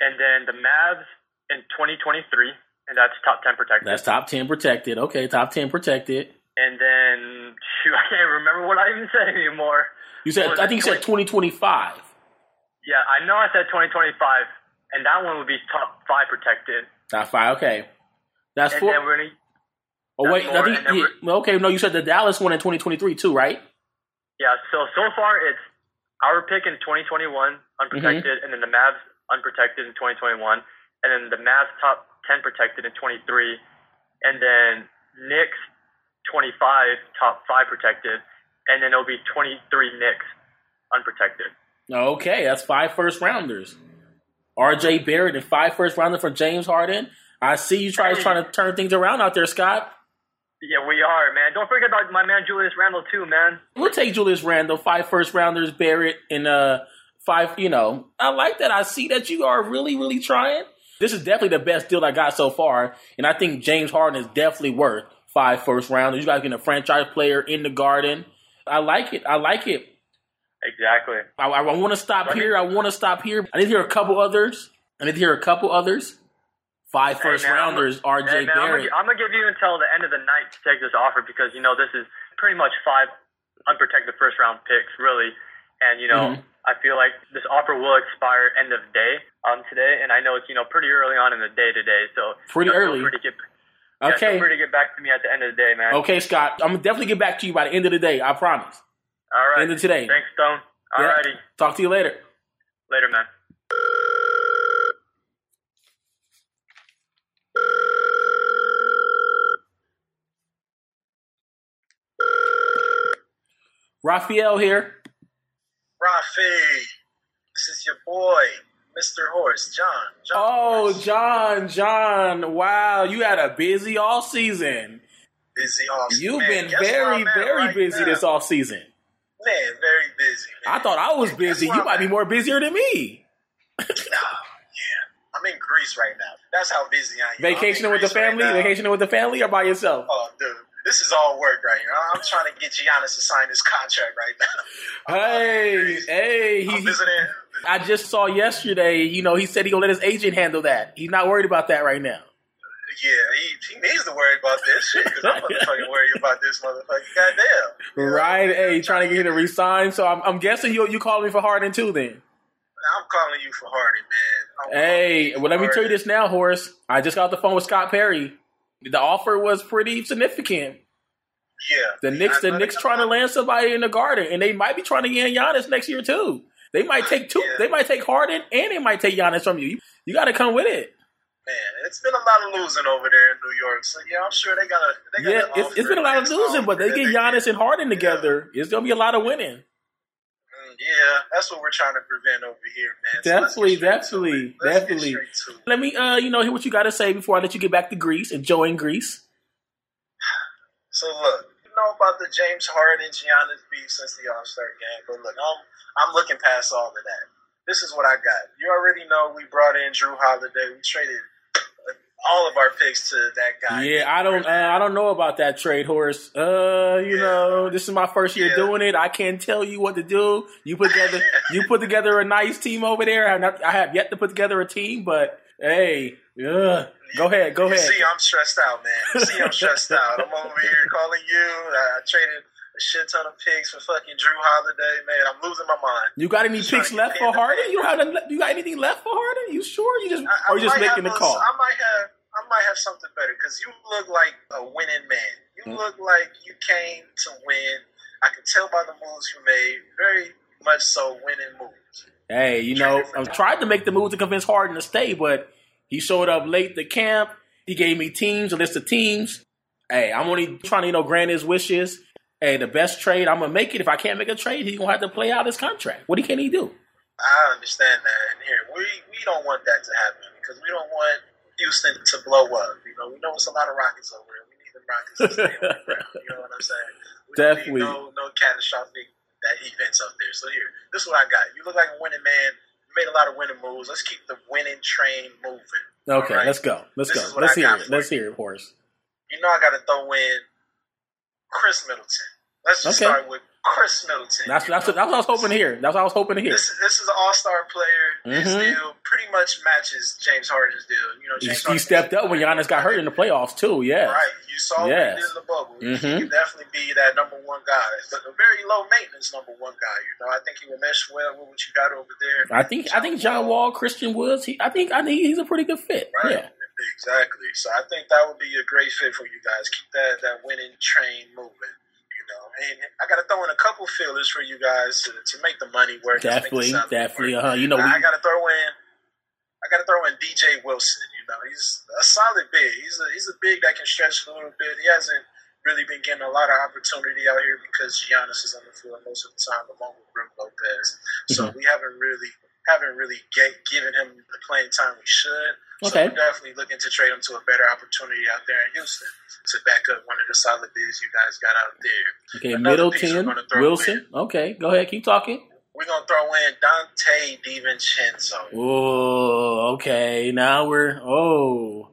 And then the Mavs in 2023, and that's top 10 protected. That's top 10 protected. Okay, top 10 protected. And then, shoot, I can't remember what I even said anymore. You said, I think you said 2025. Yeah, I know I said 2025, and that one would be top five protected. Top five, okay. That's and four. Then we're gonna, oh, wait, I think, yeah, okay, no, you said the Dallas one in 2023 too, right? Yeah, so so far it's our pick in 2021 unprotected, mm-hmm. and then the Mavs unprotected in 2021, and then the Mavs top 10 protected in 23, and then Knicks 25 top five protected, and then it'll be 23 Knicks unprotected. Okay, that's five first rounders. R.J. Barrett and five first rounder for James Harden. I see you try trying to turn things around out there, Scott. Yeah, we are, man. Don't forget about my man Julius Randle too, man. We'll take Julius Randle, five first rounders, Barrett, and uh, five. You know, I like that. I see that you are really, really trying. This is definitely the best deal I got so far, and I think James Harden is definitely worth five first rounders. You guys getting a franchise player in the Garden. I like it. I like it. Exactly. I, I want to stop here. I want to stop here. I need to hear a couple others. I need to hear a couple others. Five Hey, first man, I'm- rounders. R.J. Hey, man, I'm Barrett. gonna, I'm gonna give you until the end of the night to take this offer because you know this is pretty much five unprotected first round picks, really. And you know, Mhm. I feel like this offer will expire end of day um today, and I know it's you know pretty early on in the day today, so Pretty you know, early. free to get, yeah, Okay. feel free to get back to me at the end of the day, man. Okay, Scott. I'm gonna definitely get back to you by the end of the day. I promise. All right. End of today. Thanks, Stone. Yeah. Alrighty. Talk to you later. Later, man. Raphael here. Rafi, this is your boy, Mr. Horst, John. John Oh, Horst. John, John. Wow, you had a busy all season. busy all season. You've man, been very, very right busy now? this off season. Man, very busy. Man. I thought I was busy. You I'm might be more busier than me. Oh, yeah, I'm in Greece right now. That's how busy I am. Vacationing with the right family? now. Vacationing with the family or by yourself? Oh, dude, this is all work right here. I'm trying to get Giannis to sign this contract right now. Hey, hey, he, visiting. I just saw yesterday, you know, he said he gonna let his agent handle that. He's not worried about that right now. Yeah, he, he needs to worry about this shit because I'm motherfucking worried about this motherfucker. Goddamn. Right? Hey, trying to get him to resign. So I'm, I'm guessing you you calling me for Harden too then. I'm calling you for Harden, man. I'm Hey, well, let me tell you this now, Horace. I just got the phone with Scott Perry. The offer was pretty significant. Yeah. The Knicks, the Knicks trying to land somebody in the Garden, and they might be trying to get Giannis next year too. They might take two. Yeah. They might take Harden, and they might take Giannis from you. You, you got to come with it. Man, it's been a lot of losing over there in New York. So yeah, I'm sure they got a. They got Yeah, it's, it's been a lot of losing, but they get Giannis and Harden Yeah. together. It's gonna be a lot of winning. Mm, Yeah, that's what we're trying to prevent over here, man. So Definitely, definitely. Definitely. straight to it. Let me, uh, you know, hear what you got to say before I let you get back to Greece, and join Greece. So look, know about the James Harden Giannis beef since the All Star game, but look, I'm I'm looking past all of that. This is what I got. You already know we brought in Jrue Holiday. We traded all of our picks to that guy. Yeah, I don't, uh, I don't know about that trade, Horace. Uh, you Yeah. know, this is my first year Yeah. doing it. I can't tell you what to do. You put together, you put together a nice team over there. I have, not, I have yet to put together a team, but hey, yeah, go ahead, go you ahead. see, I'm stressed out, man. You see, I'm stressed out. I'm over here calling you. I traded a shit ton of picks for fucking Jrue Holiday, man. I'm losing my mind. You got any picks left for Harden? You have, you got anything left for Harden? You sure? You just, I, or you just making the call? I might have, I might have something better because you look like a winning man. You Mm. look like you came to win. I can tell by the moves you made. Very much so, winning moves. Hey, you know, I tried to make the move to convince Harden to stay, but he showed up late to camp. He gave me teams, a list of teams. Hey, I'm only trying to, you know, grant his wishes. Hey, the best trade, I'm gonna make it. If I can't make a trade, he's gonna have to play out his contract. What can he do? I understand that, and here we we don't want that to happen because we don't want Houston to blow up. You know, we know it's a lot of Rockets over there. We need the Rockets to stay on the ground. You know what I'm saying? We Definitely. No, no catastrophic that events up there. So here, this is what I got. You look like a winning man. Made a lot of winning moves. Let's keep the winning train moving. Okay, right. let's go. Let's This go. Let's I hear it. Let's hear it, Horace. You know, I got to throw in Khris Middleton. Let's just Okay. start with Khris Middleton. That's that's, know, that's what I was hoping to hear. That's what I was hoping to hear. This, this is an all-star player. His Mhm. deal pretty much matches James Harden's deal. You know, He, James he Harden stepped up when Giannis got hurt in the playoffs too. Yeah. Right, you saw what he did in the bubble. Mhm. He can definitely be that number one guy, but a very low maintenance number one guy. You know, I think he will mesh well with what you got over there. I think I think John Wall, Christian Woods. He, I think I think he's a pretty good fit. Right, Yeah. exactly. So I think that would be a great fit for you guys. Keep that that winning train moving. And I got to throw in a couple fillers for you guys to, to make the money work. Definitely, definitely. Uh huh. You know, we, I got to throw in. I got to throw in DJ Wilson. You know, he's a solid big. He's a he's a big that can stretch a little bit. He hasn't really been getting a lot of opportunity out here because Giannis is on the floor most of the time, along with Brook Lopez. So Mm-hmm. we haven't really haven't really get, given him the playing time we should. So Okay. we're definitely looking to trade him to a better opportunity out there in Houston to back up one of the solid bigs you guys got out there. okay. another Middleton, Wilson. Okay, go ahead. Keep talking. we're gonna throw in Donte DiVincenzo. Oh, okay. Now we're oh,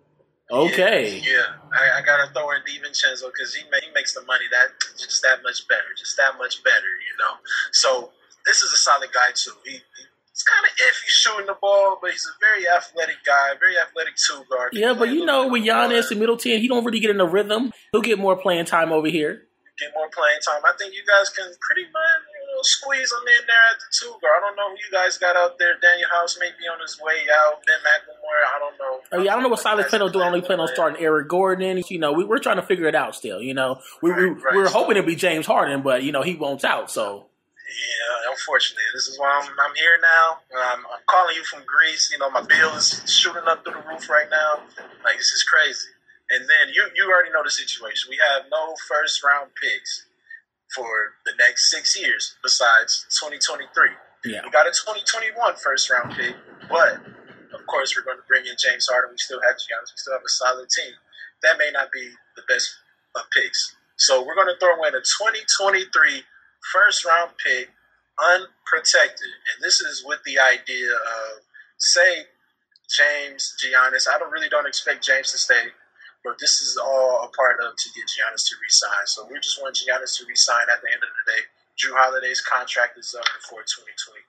okay. Yeah, yeah. I, I, gotta throw in DiVincenzo because he, he makes the money that just that much better, just that much better, you know. So this is a solid guy too. He, he he's kind of iffy shooting the ball, but he's a very athletic guy, very athletic two guard. Yeah, but you know, with Giannis and Middleton, he don't really get in the rhythm. He'll get more playing time over here. Get more playing time. I think you guys can pretty much you know, squeeze him in there at the two guard. I don't know who you guys got out there. Danuel House may be on his way out. Ben McLemore, I don't know. Oh, yeah, I don't know what Silas plan on doing. Only plan on starting Eric Gordon. You know, we, are trying to figure it out still. You know, we, right, we, right. we were hoping it'd be James Harden, but you know he won't out. So yeah, unfortunately, this is why I'm, I'm here now. I'm, I'm calling you from Greece. You know, my bill is shooting up through the roof right now. Like this is crazy. And then you you already know the situation. We have no first round picks for the next six years besides 2023. Yeah. We got a 2021 first round pick, but of course we're going to bring in James Harden. We still have Giannis. We still have a solid team. That may not be the best of picks. So we're going to throw in a 2023 first round pick, unprotected. And this is with the idea of, say, James, Giannis. I don't really don't expect James to stay, but this is all a part of to get Giannis to resign. So we just want Giannis to resign at the end of the day. Jrue Holiday's contract is up before 2023.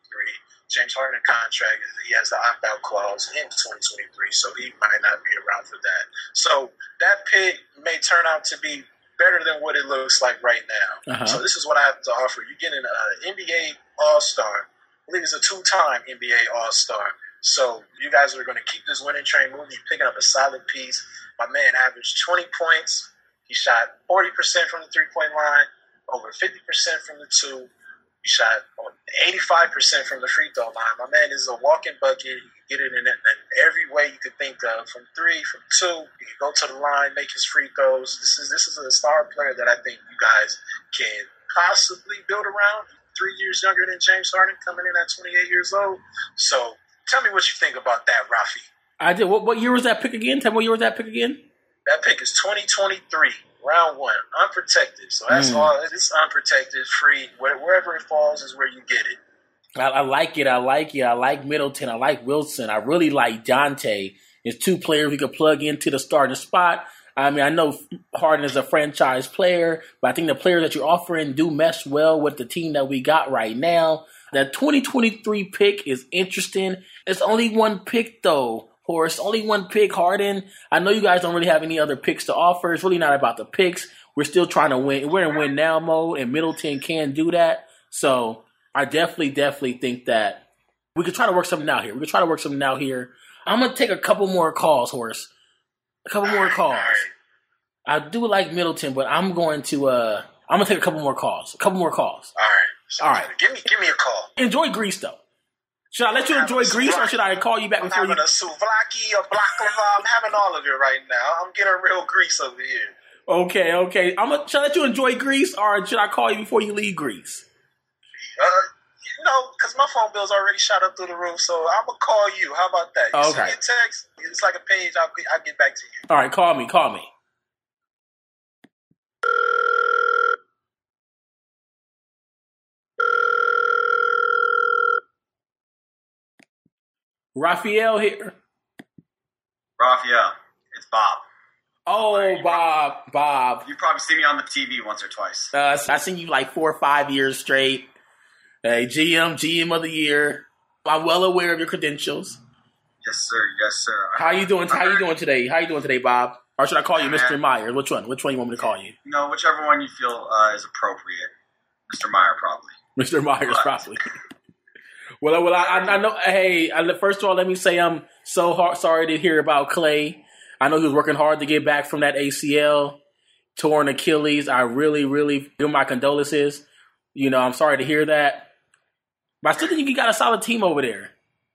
James Harden contract he has the opt out clause in 2023, so he might not be around for that. So that pick may turn out to be better than what it looks like right now. Uh-huh. So this is what I have to offer. You're getting an NBA All Star. I believe he's a two time NBA All Star. So you guys are going to keep this winning train moving. You're picking up a solid piece. My man averaged 20 points. He shot 40% from the three point line, over 50% from the two. He shot 85% from the free throw line. My man is a walking bucket. He get it in, in every way you could think of, from three, from two. He can go to the line, make his free throws. This is this is a star player that I think you guys can possibly build around. Three years younger than James Harden, coming in at 28 years old. So tell me what you think about that, Rafi. I did. What, what year was that pick again? Tell me what year was that pick again? That pick is 2023 round one, unprotected. So that's mm. all. It's unprotected, free. Wherever it falls is where you get it. I, I, like it. I like it. I like Middleton. I like Wilson. I really like Donte. It's two players we could plug into the starting spot. I mean, I know Harden is a franchise player, but I think the players that you're offering do mesh well with the team that we got right now. That 2023 pick is interesting. It's only one pick though. Horace. Only one pick, Harden. I know you guys don't really have any other picks to offer. It's really not about the picks. We're still trying to win. We're in win now mode, and Middleton can do that. So I definitely, definitely think that we could try to work something out here. We could try to work something out here. I'm gonna take a couple more calls, Horace. A couple more calls. I do like Middleton, but I'm going to uh I'm gonna take a couple more calls. A couple more calls. All right. All right. Give me give me a call. Enjoy Greece though. Should I let you enjoy Greece, or should I call you back I'm before having you? a souvlaki, a baklava. I'm having all of it right now. I'm getting real Greece over here. Okay, okay. I'm gonna, should I let you enjoy Greece, or should I call you before you leave Greece? Uh, you know, because my phone bill's already shot up through the roof, so I'm gonna call you. How about that? You okay. send me a text. It's like a page. I'll, I'll get back to you. All right, call me. Call me. Raphael here. Raphael, it's Bob. Oh, Bob, Bob. You probably see me on the TV once or twice. Uh, I seen you like four or five years straight. Hey, GM, GM of the year. I'm well aware of your credentials. Yes, sir. Yes, sir. How you doing? How you doing today? How you doing today, Bob? Or should I call you Mr. Meyer? Which one? Which one you want me to call you? No, whichever one you feel uh, is appropriate. Mr. Meyer, probably. Mr. Myers, probably. Well, well, I, I know. Hey, first of all, let me say I'm so hard, sorry to hear about Clay. I know he was working hard to get back from that ACL, torn Achilles. I really, really do my condolences. You know, I'm sorry to hear that. But I still think you got a solid team over there.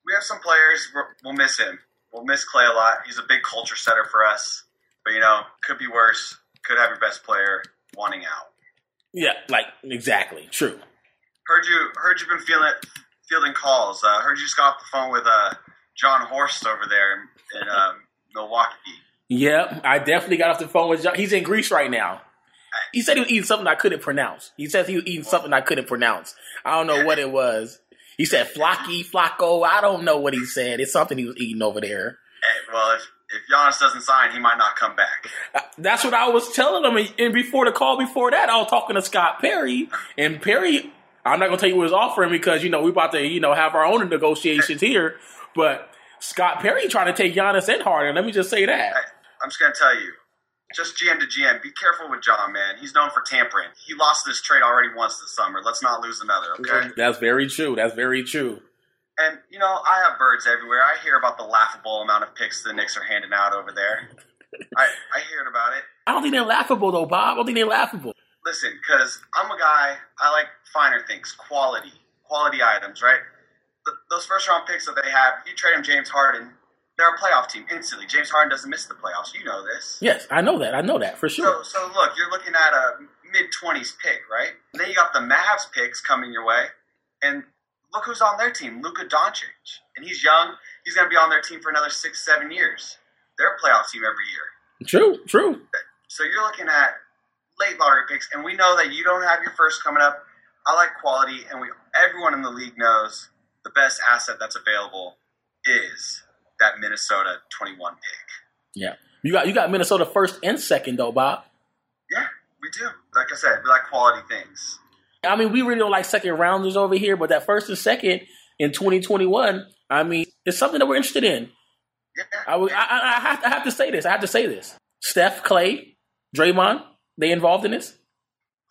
We have some players. We'll miss him. We'll miss Clay a lot. He's a big culture setter for us. But you know, could be worse. Could have your best player wanting out. Yeah, like exactly true. Heard you. Heard you've been feeling fielding calls. Uh, heard you just got off the phone with uh, Jon Horst over there in, in um, Milwaukee. Yep, I definitely got off the phone with John. He's in Greece right now. He said he was eating something I couldn't pronounce. He says he was eating something I couldn't pronounce. I don't know what it was. He said Flocky, Flacco. I don't know what he said. It's something he was eating over there. Hey, well, if if Giannis doesn't sign, he might not come back. Uh, That's what I was telling him. And- before the call, before that, I was talking to Scott Perry, and Perry. I'm not gonna tell you what he was offering because you know we about to you know have our own negotiations here. But Scott Perry trying to take Giannis and Harden. Let me just say that. Hey, I'm just gonna tell you, just GM to GM, be careful with John, man. He's known for tampering. He lost this trade already once this summer. Let's not lose another, okay? That's very true. That's very true. And you know, I have birds everywhere. I hear about the laughable amount of picks the Knicks are handing out over there. I I heard about it. I don't think they're laughable though, Bob. I don't think they're laughable. Listen, because I'm a guy. I like finer things, quality, quality items, right? Th those first round picks that they have, you trade them James Harden, they're a playoff team instantly. James Harden doesn't miss the playoffs. You know this. Yes, I know that. I know that for sure. So, so look, you're looking at a mid twenties pick, right? And then you got the Mavs picks coming your way, and look who's on their team, Luka Doncic, and he's young. He's going to be on their team for another six, seven years. They're a playoff team every year. True, true. So you're looking at late lottery picks, and we know that you don't have your first coming up. I like quality, and we everyone in the league knows the best asset that's available is that Minnesota 21 pick. Yeah, you got you got Minnesota first and second though, Bob. Yeah, we do. Like I said, we like quality things. I mean, we really don't like second rounders over here, but that first and second in 2021, I mean, it's something that we're interested in. Yeah, I, would- I, I, I, have, I have to say this. I have to say this. Steph, Clay, Draymond, they involved in this?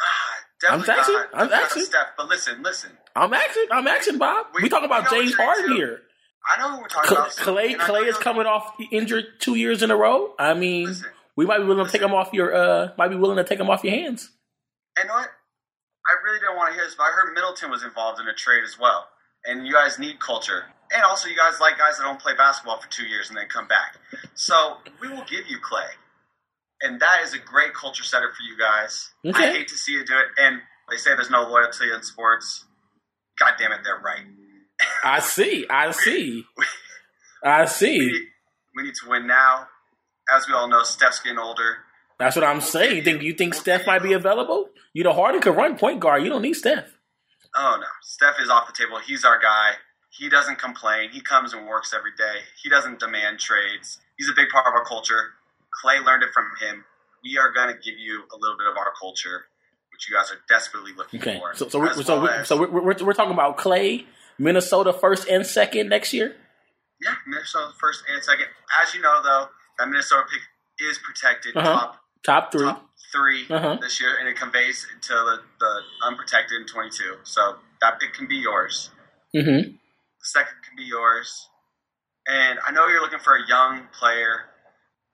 Ah, I'm definitely asking- I'm asking. Steph, but listen, listen. I'm asking. I'm asking, Bob. We, We- talk about James Harden here. I know who we're talking about. Clay, Clay is coming off injured two years in a row. I mean, Listen. we might be willing to take him off your. uh Might be willing to take him off your hands. And what? I really don't want to hear this, but I heard Middleton was involved in a trade as well. And you guys need culture. And also, you guys like guys that don't play basketball for two years and then come back. So we will give you Clay. And that is a great culture setter for you guys. Okay. I hate to see you do it. And they say there's no loyalty in sports. God damn it, they're right. I see. I see. I We see. need, we need to win now. As we all know, Steph's getting older. That's what I'm saying. You think you think Steph might be available? You know, Harden could run point guard. You don't need Steph. Oh no, Steph is off the table. He's our guy. He doesn't complain. He comes and works every day. He doesn't demand trades. He's a big part of our culture. Clay learned it from him. We are going to give you a little bit of our culture, which you guys are desperately looking Okay. for. So so we're, so we're, so we're, we're, we're talking about Clay, Minnesota first and second next year. yeah, Minnesota first and second. As you know, though, that Minnesota pick is protected Uh-huh. top Top three. top 3 Uh-huh. this year, and it conveys to the, the unprotected in 22. So that pick can be yours. Mm-hmm. The second can be yours. And I know you're looking for a young player.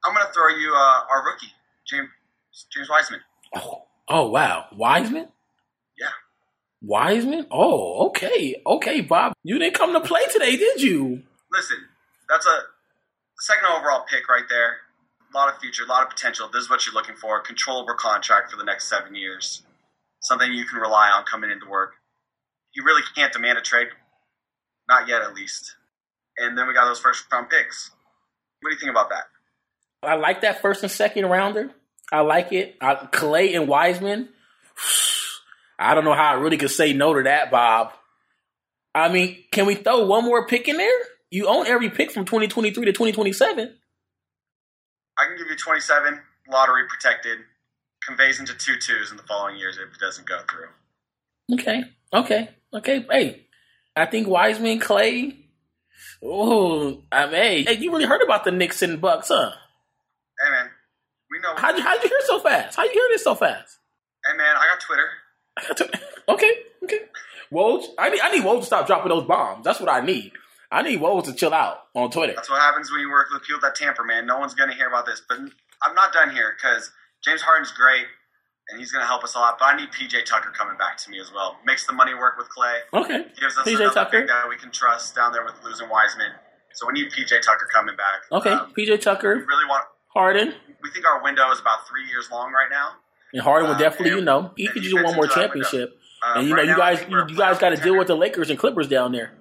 I'm going to throw you uh, our rookie, James James Wiseman. Oh, oh wow, Wiseman. Wiseman. Oh, okay, okay, Bob. You didn't come to play today, did you? Listen, that's a second overall pick right there. A lot of future, a lot of potential. This is what you're looking for. Controllable contract for the next seven years. Something you can rely on coming into work. You really can't demand a trade. Not yet, at least. And then we got those first round picks. What do you think about that? I like that first and second rounder. I like it. I, Clay and Wiseman. I don't know how I really could say no to that, Bob. I mean, can we throw one more pick in there? You own every pick from 2023 to 2027. I can give you 27, lottery protected, conveys into two twos in the following years if it doesn't go through. Okay, okay, okay. Hey, I think Wiseman, Clay. Oh, I mean, hey, hey, you really heard about the Knicks and Bucks, huh? Hey man, we know. How'd you, how'd you hear so fast? How you hear this so fast? hey man, I got Twitter. okay, okay. Woj, I need I need Woj to stop dropping those bombs. That's what I need. I need Woj to chill out on Twitter. That's what happens when you work with people that tamper, man. No one's gonna hear about this. But I'm not done here because James Harden's great and he's gonna help us a lot. But I need PJ Tucker coming back to me as well. Makes the money work with Clay. Okay, Gives us PJ another Tucker. that we can trust down there with losing Wiseman. So we need PJ Tucker coming back. Okay, Um, PJ we Tucker, really want. Harden, We think our window is about three years long right now. And Harden would Uh, definitely, you know, he could use one more into that window. championship. Um, and you know, you guys, you, guys got to deal with the Lakers and Clippers down there.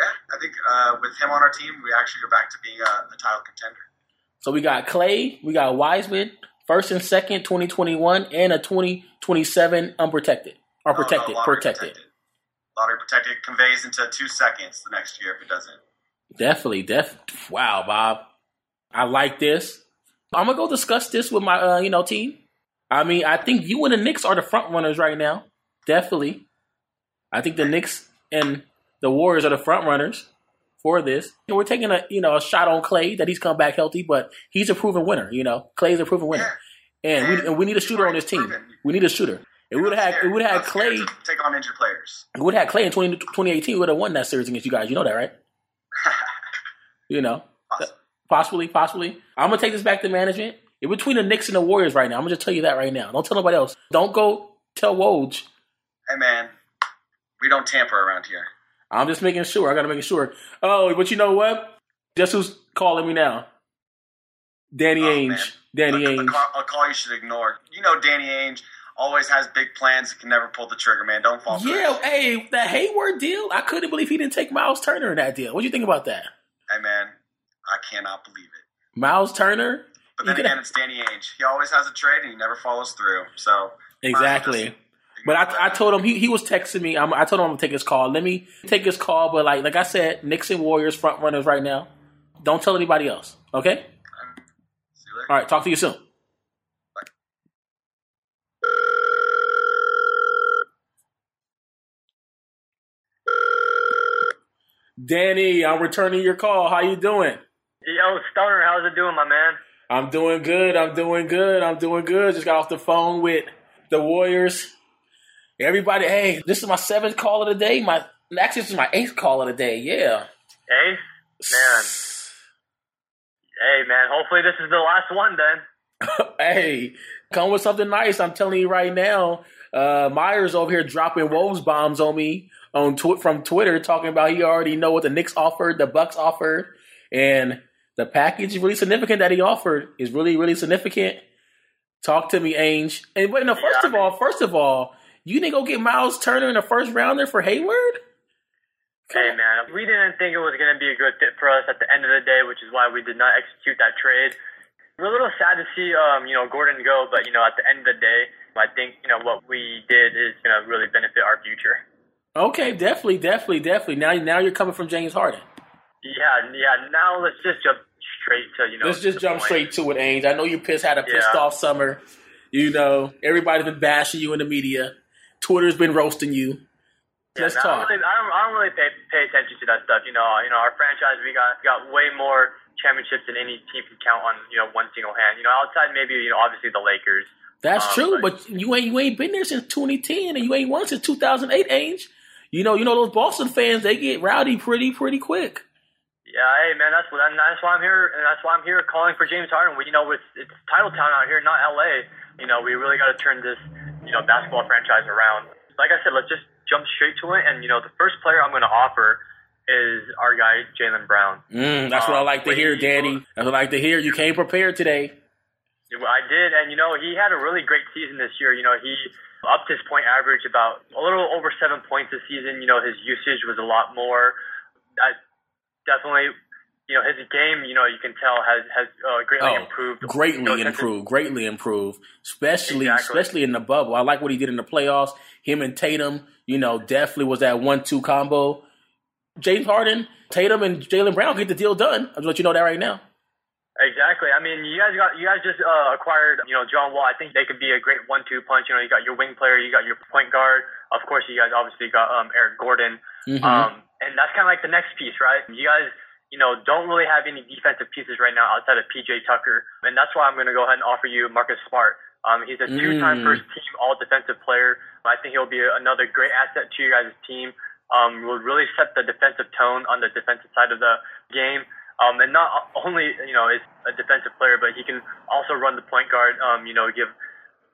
Yeah, I think uh, with him on our team, we actually are back to being a, a title contender. So we got Clay, we got Wiseman, first and second, 2021, and a 2027 unprotected or Oh, no, protected, lottery protected. Lottery protected conveys into two seconds the next year if it doesn't. Definitely, def. Wow, Bob, I like this. I'm gonna go discuss this with my uh, you know team. I mean, I think you and the Knicks are the front runners right now. Definitely, I think the Knicks and the Warriors are the front runners for this. And we're taking a you know a shot on Clay that he's come back healthy, but he's a proven winner. You know, Clay's a proven winner, and we and we need a shooter on this team. We need a shooter. It would have had it would have Clay take on injured players. It would have had Clay in 20, 2018. Would have won that series against you guys. You know that, right? you know, Possibly. possibly, possibly. I'm gonna take this back to management. In between the Knicks and the Warriors right now. I'm gonna just tell you that right now. Don't tell nobody else. Don't go tell Woj. Hey man, we don't tamper around here. I'm just making sure. I gotta make sure. Oh, but you know what? Guess who's calling me now? Danny Oh, Ainge. man. Danny a, a, Ainge. call, a call you should ignore. You know Danny Ainge always has big plans and can never pull the trigger, man. Don't fall for Yeah, it. hey, that Hayward deal. I couldn't believe he didn't take Miles Turner in that deal. What do you think about that? Hey man, I cannot believe it. Miles Turner? But You then could- again, it's Danny Ainge. He always has a trade and he never follows through. So Exactly. But I, I told him he, he was texting me. I'm, I told him I'm gonna take his call. Let me take his call. But like like I said, Knicks and Warriors front runners right now. Don't tell anybody else. Okay. See you later. All right. Talk to you soon. Danny, I'm returning your call. How you doing? Yo, Stoner, how's it doing, my man? I'm doing good. I'm doing good. I'm doing good. Just got off the phone with the Warriors. Everybody, hey, this is my seventh call of the day. My actually, this is my eighth call of the day. Yeah, Hey, man. Hey, man. Hopefully, this is the last one then. hey, come with something nice. I'm telling you right now. Uh, Myers over here dropping Woj bombs on me on tw- from Twitter, talking about he already know what the Knicks offered, the Bucks offered, and the package is really significant that he offered is really really significant. Talk to me, Ainge. And wait, no. First Yeah, of all, first of all, you didn't go get Miles Turner in the first rounder for Hayward. Hey, man. We didn't think it was going to be a good fit for us at the end of the day, which is why we did not execute that trade. We're a little sad to see, um, you know, Gordon go, but you know, at the end of the day, I think you know what we did is going to really benefit our future. Okay, definitely, definitely, definitely. Now, now you're coming from James Harden. Yeah, yeah. Now let's just jump straight to you know. Let's just jump point. straight to it, Ainge. I know you pissed had a pissed Yeah. off summer. You know, everybody's been bashing you in the media. Twitter's been roasting you. Yeah, Let's I talk. don't really, I don't, I don't really pay, pay attention to that stuff. You know, you know, our franchise we got got way more championships than any team can count on. You know, one single hand. You know, outside maybe you know obviously the Lakers. That's Um, true, but- but you ain't you ain't been there since 2010, and you ain't won since 2008, Ainge. You know, you know those Boston fans they get rowdy pretty pretty quick. Yeah, hey man, that's what that's why I'm here, and that's why I'm here calling for James Harden. We, you know, it's it's title town out here, not LA. You know, we really got to turn this you know basketball franchise around. Like I said, let's just jump straight to it. And you know, the first player I'm going to offer is our guy Jaylen Brown. Mm, that's what I Um, like to hear, Danny. That's what I like to hear. You came prepared today. I did, and you know, he had a really great season this year. You know, he upped his point average about a little over seven points this season. You know, his usage was a lot more. I definitely, you know, his game. You know, you can tell has has uh, greatly Oh, improved. greatly You know, improved, greatly improved, especially Exactly. especially in the bubble. I like what he did in the playoffs. Him and Tatum, you know, definitely was that one-two combo. James Harden, Tatum, and Jaylen Brown get the deal done. I'll just let you know that right now. Exactly. I mean, you guys got you guys just uh, acquired, you know, John Wall. I think they could be a great one-two punch. You know, you got your wing player, you got your point guard. Of course, you guys obviously got um, Eric Gordon. Mhm. Um, and that's kind of like the next piece, right? You guys, you know, don't really have any defensive pieces right now outside of PJ Tucker, and that's why I'm going to go ahead and offer you Marcus Smart. Um, he's a two-time Mm. first team All Defensive Player. I think he'll be another great asset to you guys' team. Um, will really set the defensive tone on the defensive side of the game. Um, and not only you know is a defensive player, but he can also run the point guard. Um, you know, give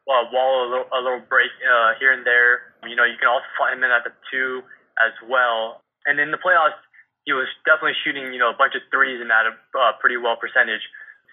uh, Wall a little, a little break uh, here and there. You know, you can also find him in at the two as well. And in the playoffs, he was definitely shooting you know a bunch of threes and at a uh, pretty well percentage.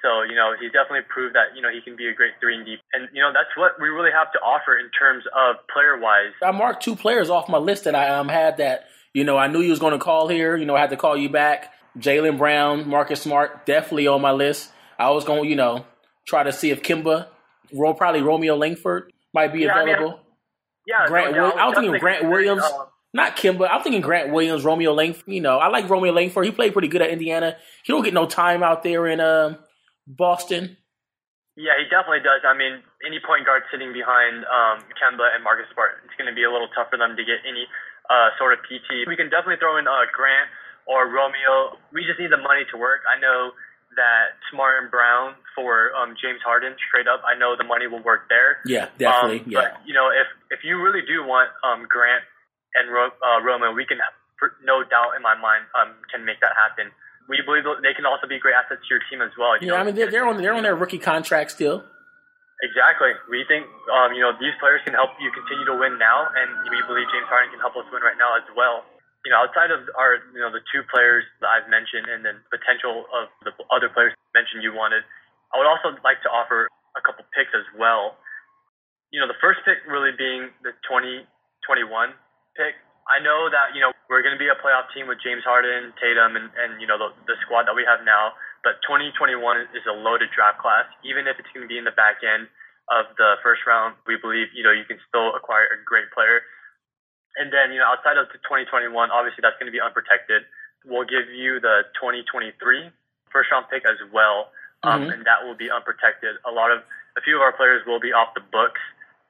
So you know, he definitely proved that you know he can be a great three and deep. And you know, that's what we really have to offer in terms of player wise. I marked two players off my list that I um, had that, you know, I knew you was going to call here. You know, I had to call you back. Jaylen Brown, Marcus Smart, definitely on my list. I was going you know, try to see if Kemba, Ro- probably Romeo Langford might be Yeah, I mean, available. Yeah, Grant no, Will- I was thinking Grant Williams. um, not Kemba. I'm thinking Grant Williams, Romeo Langford. You know, I like Romeo Langford. He played pretty good at Indiana. He don't get no time out there in um, Boston. Yeah, he definitely does. I mean, any point guard sitting behind um, Kemba and Marcus Smart, it's going to be a little tough for them to get any uh, sort of PT. We can definitely throw in uh, Grant or Romeo. We just need the money to work. I know that Smart and Brown for um, James Harden straight up. I know the money will work there. Yeah, definitely. Um, yeah. But you know, if if you really do want um, Grant and Ro- uh, Romeo, we can, no doubt in my mind, um, can make that happen. We believe they can also be great assets to your team as well. You yeah, know? I mean they're, they're on they're on their rookie contract still. Exactly. We think um, you know these players can help you continue to win now, and we believe James Harden can help us win right now as well. You know, outside of our you know the two players that I've mentioned, and then potential of the other players mentioned you wanted, I would also like to offer a couple picks as well. You know, the first pick really being the 2021 pick. I know that you know we're going to be a playoff team with James Harden, Tatum, and, and you know the, the squad that we have now. But 2021 is a loaded draft class. Even if it's going to be in the back end of the first round, we believe you know you can still acquire a great player. And then you know outside of the 2021, obviously that's going to be unprotected. We'll give you the 2023 first round pick as well, um, Mhm. and that will be unprotected. A lot of a few of our players will be off the books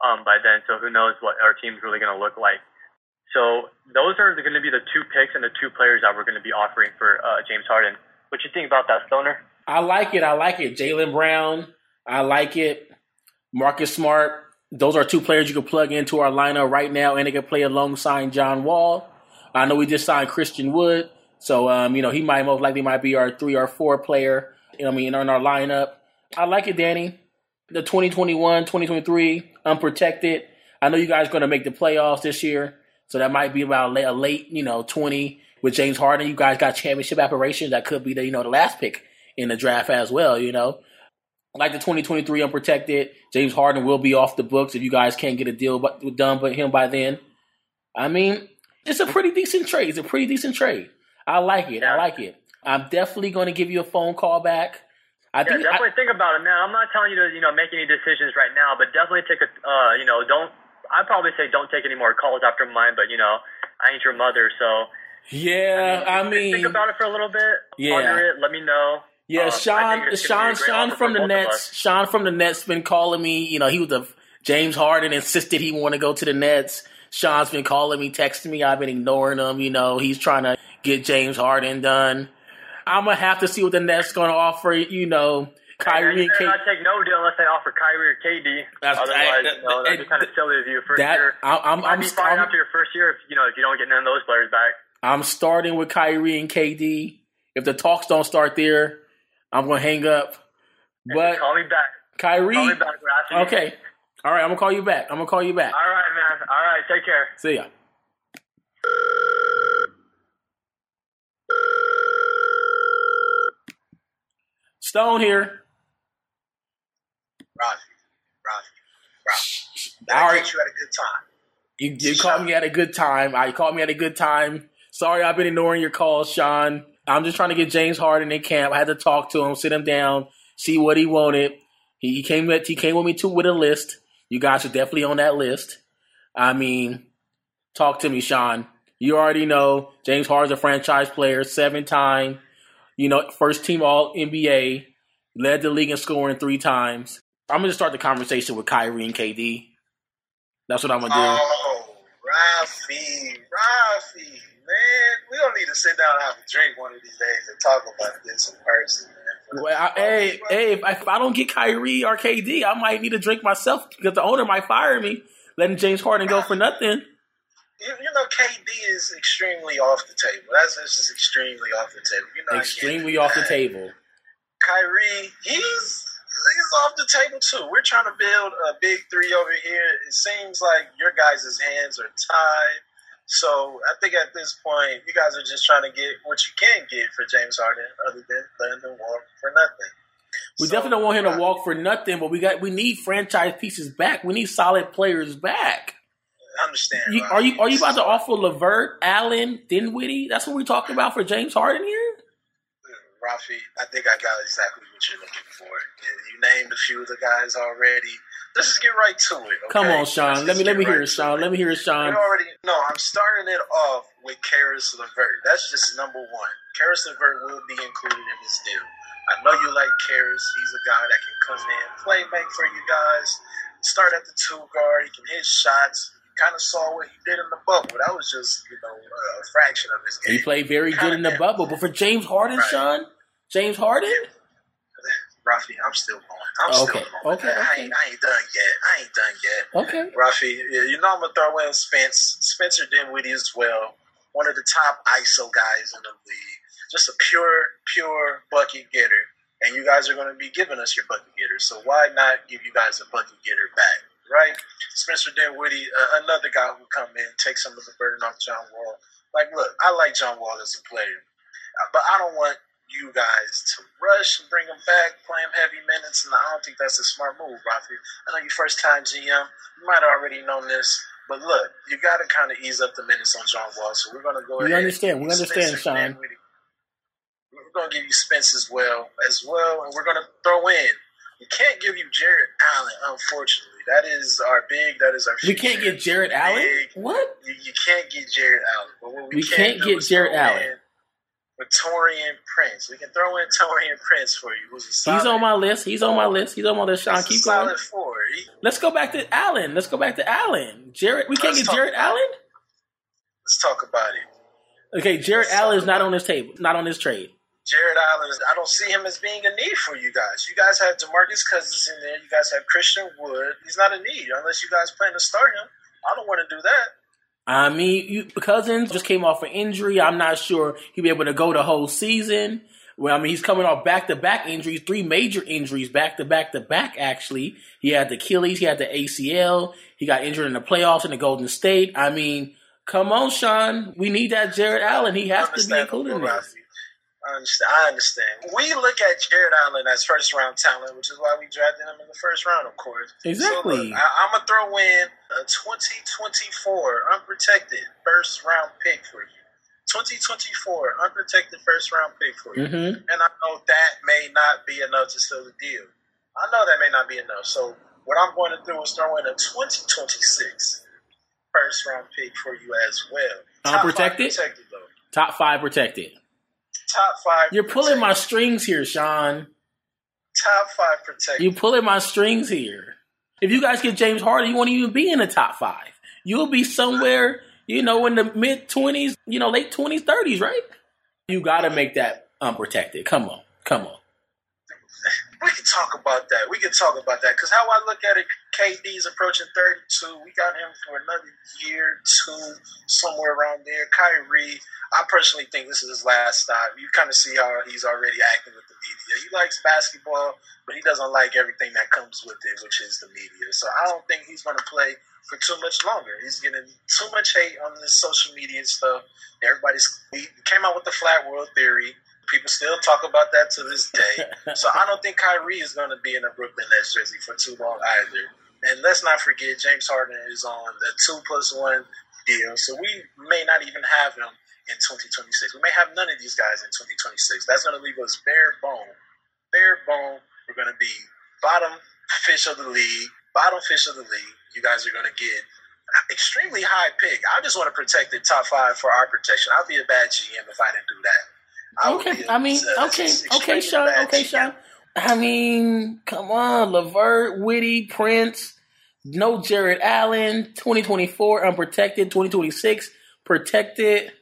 um, by then, so who knows what our team's really going to look like. So those are going to be the two picks and the two players that we're going to be offering for uh, James Harden. What you think about that, Stoner? I like it. I like it. Jaylen Brown. I like it. Marcus Smart. Those are two players you can plug into our lineup right now, and they can play alongside John Wall. I know we just signed Christian Wood, so um, you know he might most likely might be our three or four player. You know, I mean, in our lineup. I like it, Danny. The 2021, 2023, unprotected. I know you guys are going to make the playoffs this year, so that might be about a late, a late, you know, 20 with James Harden. You guys got championship aspirations. That could be the, you know, the last pick in the draft as well, you know. Like the 2023 unprotected, James Harden will be off the books if you guys can't get a deal but, done with him by then. I mean, it's a pretty decent trade. It's a pretty decent trade. I like it. I like it. I'm definitely going to give you a phone call back. I Yeah, think I- definitely think about it, man. I'm not telling you to, you know, make any decisions right now, but definitely take a, uh, you know, don't. I'd probably say don't take any more calls after mine, but you know, I ain't your mother, so. yeah, I mean, think about it for a little bit. Yeah. Ponder it. Let me know. Yeah, Um, Sean, Sean, gonna be a great Sean from the Nets. Sean from the Nets been calling me. You know, he was a James Harden insisted he want to go to the Nets. Sean's been calling me, texting me. I've been ignoring him. You know, he's trying to get James Harden done. I'm gonna have to see what the Nets gonna offer. You know, Kyrie and Kate. not take no deal unless they offer Kyrie or KD. That's- Otherwise, I- you know, that'd be kind of silly of you first that- year. I- I'm- I'm- be fine I'm- after your first year if you know if you don't get none of those players back. I'm starting with Kyrie and KD. If the talks don't start there, I'm gonna hang up. But Call me back. Kyrie, Call me back, Rafi. okay, all right. I'm gonna call you back. I'm gonna call you back. All right, man. All right. Take care. See ya. Stone here. Rafi, Rafi, Rafi. All I right. you at a good time. You, you called me at a good time. I called me at a good time. Sorry, I've been ignoring your calls, Sean. I'm just trying to get James Harden in camp. I had to talk to him, sit him down, see what he wanted. He, he came with he came with me too with a list. You guys are definitely on that list. I mean, talk to me, Sean. You already know James Harden's a franchise player, seven time, you know, first team All NBA, led the league in scoring three times. I'm gonna start the conversation with Kyrie and KD. That's what I'm gonna do. Oh, Rafi, Rafi, man. We don't need to sit down and have a drink one of these days and talk about this in person. Well, I, hey, hey, if I, if I don't get Kyrie or KD, I might need a drink myself because the owner might fire me, letting James Harden go for nothing. You, you know, KD is extremely off the table. That's, that's just extremely off the table. You're not Extremely off the table. Kyrie, he's he's off the table too. We're trying to build a big three over here. It seems like your guys' hands are tied. So I think at this point, you guys are just trying to get what you can get for James Harden, other than letting him walk for nothing. We So, definitely don't want him to walk for nothing, but we got we need franchise pieces back. We need solid players back. I understand. You, are you are you about to offer Levert, Allen, Dinwiddie? That's what we're talking about for James Harden here. Rafi, I think I got exactly what you're looking for. You named a few of the guys already. Let's just get right to it. Okay? Come on, Sean. Let's Let me let me get hear it, Sean. Let me hear it, We Sean. already no. I'm starting it off with Karis LeVert. That's just number one. Karis LeVert will be included in this deal. I know you like Karis. He's a guy that can come in, play make for you guys. Start at the two guard. He can hit shots. You kind of saw what he did in the bubble. That was just you know a fraction of his game. He played very good in the bubble, but for James Harden, Right. Sean, James Harden, Rafi, I'm still going. I'm Okay, still going. okay, I, ain't, I ain't done yet. I ain't done yet. okay. Rafi, yeah, you know I'm gonna throw in Spence, Spencer Dinwiddie as well. One of the top ISO guys in the league. Just a pure, pure bucket getter. And you guys are gonna be giving us your bucket getter. So why not give you guys a bucket getter back, right? Spencer Dinwiddie, uh, another guy who come in, take some of the burden off John Wall. Like, look, I like John Wall as a player, but I don't want you guys to rush and bring him back, play him heavy minutes, and I don't think that's a smart move, Rafi. I know you first time GM, you might have already known this, but look, you got to kind of ease up the minutes on John Wall. So we're going to go ahead. We understand. We and understand, Sean. We're going to give you Spence as well, as well, and we're going to throw in. We can't give you Jarrett Allen, unfortunately. That is our big. That is our. We can't get Jarrett Allen. big. What? You, you can't get Jarrett Allen. But what we, We can can't get Jarrett Allen. With Taurean Prince, we can throw in Taurean Prince for you. Solid, He's on my list. He's on my list. He's on my list. Sean, keep going. solid four. Let's go back to Allen. Let's go back to Allen. Jared, we can't Let's get Jarrett Allen. let's talk about it. Okay, Jared Let's Allen is not on this table. Not on this trade. Jarrett Allen, is- I don't see him as being a need for you guys. You guys have Demarcus Cousins in there. You guys have Christian Wood. He's not a need unless you guys plan to start him. I don't want to do that. I mean, you, Cousins just came off an injury. I'm not sure he'll be able to go the whole season. Well, I mean, he's coming off back to back injuries, three major injuries, back to back to back, actually. He had the Achilles, he had the ACL, he got injured in the playoffs in the Golden State. I mean, come on, Sean. We need that Jarrett Allen. He has to be included in. I understand. I understand. We look at Jarrett Allen as first round talent, which is why we drafted him in the first round, of course. Exactly. So look, I, I'm gonna throw in a 2024 unprotected first round pick for you. 2024 unprotected first round pick for you. hmm And I know that may not be enough to seal the deal. I know that may not be enough. So what I'm going to do is throw in a 2026 first round pick for you as well. Top five Unprotected? protected though. Top five protected. Top five. You're pulling my strings here, Sean. top five protected. You're pulling my strings here. If you guys get James Harden, you won't even be in the top five. You'll be somewhere, you know, in the mid twenties, you know, late twenties, thirties, right? You got to make that unprotected. Come on, come on. we can talk about that. We can talk about that because how I look at it, KD's approaching 32. We got him for another year, two, somewhere around there. Kyrie, I personally think this is his last stop. You kind of see how he's already acting with the media. He likes basketball, but he doesn't like everything that comes with it, which is the media. So I don't think he's going to play for too much longer. He's getting too much hate on this social media and stuff. Everybody's he came out with the flat world theory. People still talk about that to this day. So I don't think Kyrie is going to be in a Brooklyn Nets jersey for too long either. And let's not forget, James Harden is on the two plus one deal, so we may not even have him in 2026. We may have none of these guys in 2026. That's going to leave us bare bone. Bare bone. We're going to be bottom fish of the league. Bottom fish of the league. You guys are going to get extremely high pick. I just want to protect the top five for our protection. I'll be a bad GM if I didn't do that. I Okay, I mean, uh, okay, okay, Sean, okay, GM. Sean. I mean, come on, Levert, Witty, Prince, no Jarrett Allen, 2024 unprotected, 2026 protected.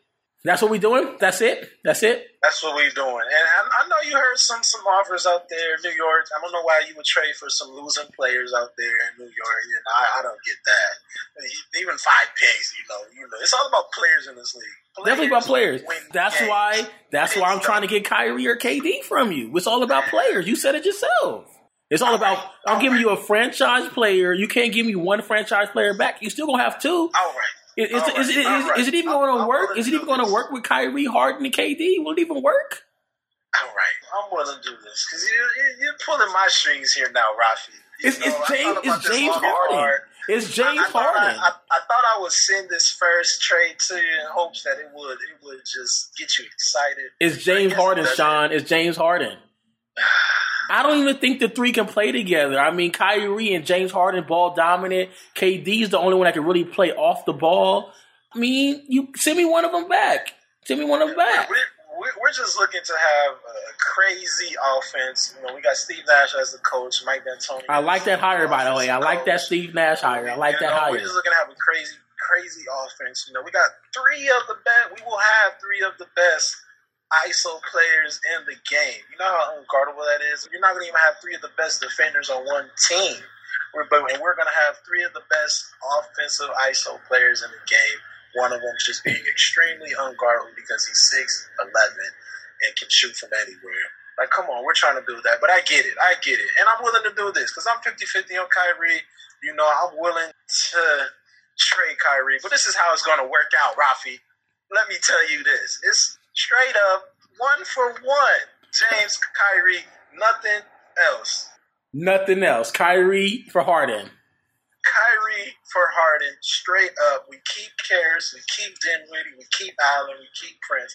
That's what we doing. That's it. That's it. That's what we're doing. And I, I know you heard some some offers out there, New York. I don't know why you would trade for some losing players out there in New York. You know, I, I don't get that. Even five picks, you know, you know, it's all about players in this league. Players Definitely about players. That's games. why. That's why I'm trying to get Kyrie or KD from you. It's all about players. You said it yourself. It's all about. I'm giving you a franchise player. You can't give me one franchise player back. You still gonna have two. All right. Is, is, right, is, is, right. is it even going to work? Is it even going to work with Kyrie, Harden, and KD? Will it even work? All right. I'm willing to do this because you, you, you're pulling my strings here now, Rafi. You It's, know, it's James. It's James Harden. hard. It's James I, I Harden. I, I, thought I would send this first trade to you in hopes that it would it would just get you excited. It's James Harden, Sean. It's James Harden. I don't even think the three can play together. I mean, Kyrie and James Harden ball dominant. KD is the only one that can really play off the ball. I mean, you send me one of them back. Send me one of them back. We're, we're just looking to have a crazy offense. You know, we got Steve Nash as the coach, Mike D'Antoni. I like that hire, by the way. I like that Steve Nash hire. I like You that know, hire. We're just looking to have a crazy, crazy offense. You know, we got three of the best. We will have three of the best ISO players in the game. You know how unguardable that is. You're not going to even have three of the best defenders on one team. We're, but and we're going to have three of the best offensive ISO players in the game. One of them just being extremely unguardable because he's six eleven and can shoot from anywhere. Like, come on, we're trying to do that. But I get it. I get it. And I'm willing to do this because I'm 50 50 on Kyrie. You know, I'm willing to trade Kyrie. But this is how it's going to work out, Rafi. Let me tell you this. It's straight up one for one. James, Kyrie, nothing else. Nothing else. Kyrie for Harden. Kyrie for Harden, straight up. We keep Caris, we keep Dinwiddie, we keep Allen, we keep Prince.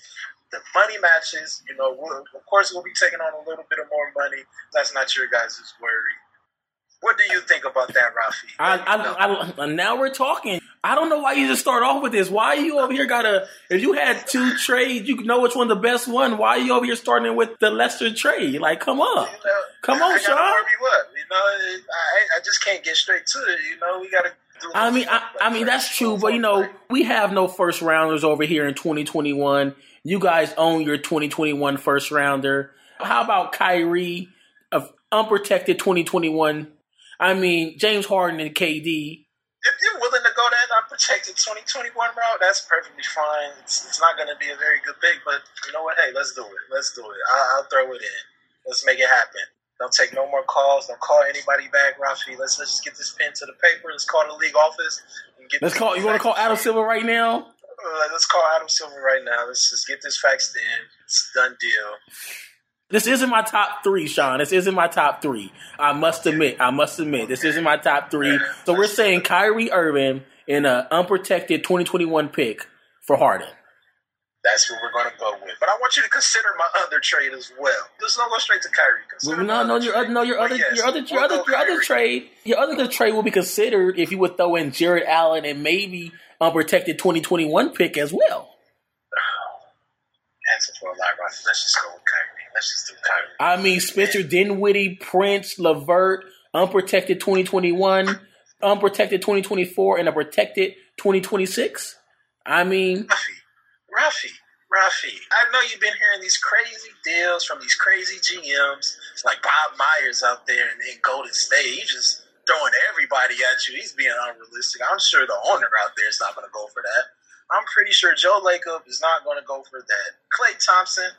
The money matches, you know, we'll, of course we'll be taking on a little bit of more money. That's not your guys' worry. What do you think about that, Rafi? I. I, I, now we're talking. I don't know why you just start off with this. Why you over here gotta? If you had two trades, you know which one the best one. Why are you over here starting with the lesser trade? Like, come on, You know, come on, I Sean. up. You know, I, I just can't get straight to it. You know, we gotta. I mean, I, I mean that's true, but you know, we have no first rounders over here in 2021. You guys own your 2021 first rounder. How about Kyrie, of unprotected 2021? I mean, James Harden and KD. if you're willing to go that unprotected 2021 route, that's perfectly fine. It's, it's not going to be a very good pick, but you know what? Hey, let's do it. Let's do it. I, I'll throw it in. Let's make it happen. Don't take no more calls. Don't call anybody back, Rafi. Let's, let's just get this pen to the paper. Let's call the league office. And get Let's call. You want to call. Adam Silver right now? Uh, let's call Adam Silver right now. Let's just get this faxed in. It's a done deal. This isn't my top three, Sean. This isn't my top three. I must admit. I must admit. This isn't my top three. So we're saying Kyrie Irving in an unprotected 2021 pick for Harden. That's who we're going to go with. But I want you to consider my other trade as well. Let's not go straight to Kyrie. Consider No, no, your trade. other, no, your other, yes, your other, your we'll other, your other trade, your other trade will be considered if you would throw in Jarrett Allen and maybe unprotected 2021 pick as well. Answer for a lot. Let's just go with Kyrie. Let's just do Kyrie. I mean, Spencer Dinwiddie, Prince, LeVert, unprotected 2021, unprotected 2024, and a protected 2026. I mean, Rafi, Rafi, Rafi. I know you've been hearing these crazy deals from these crazy GMs. Like Bob Myers out there in, in Golden State. He's just throwing everybody at you. He's being unrealistic. I'm sure the owner out there is not going to go for that. I'm pretty sure Joe Lacob is not going to go for that. Klay Thompson,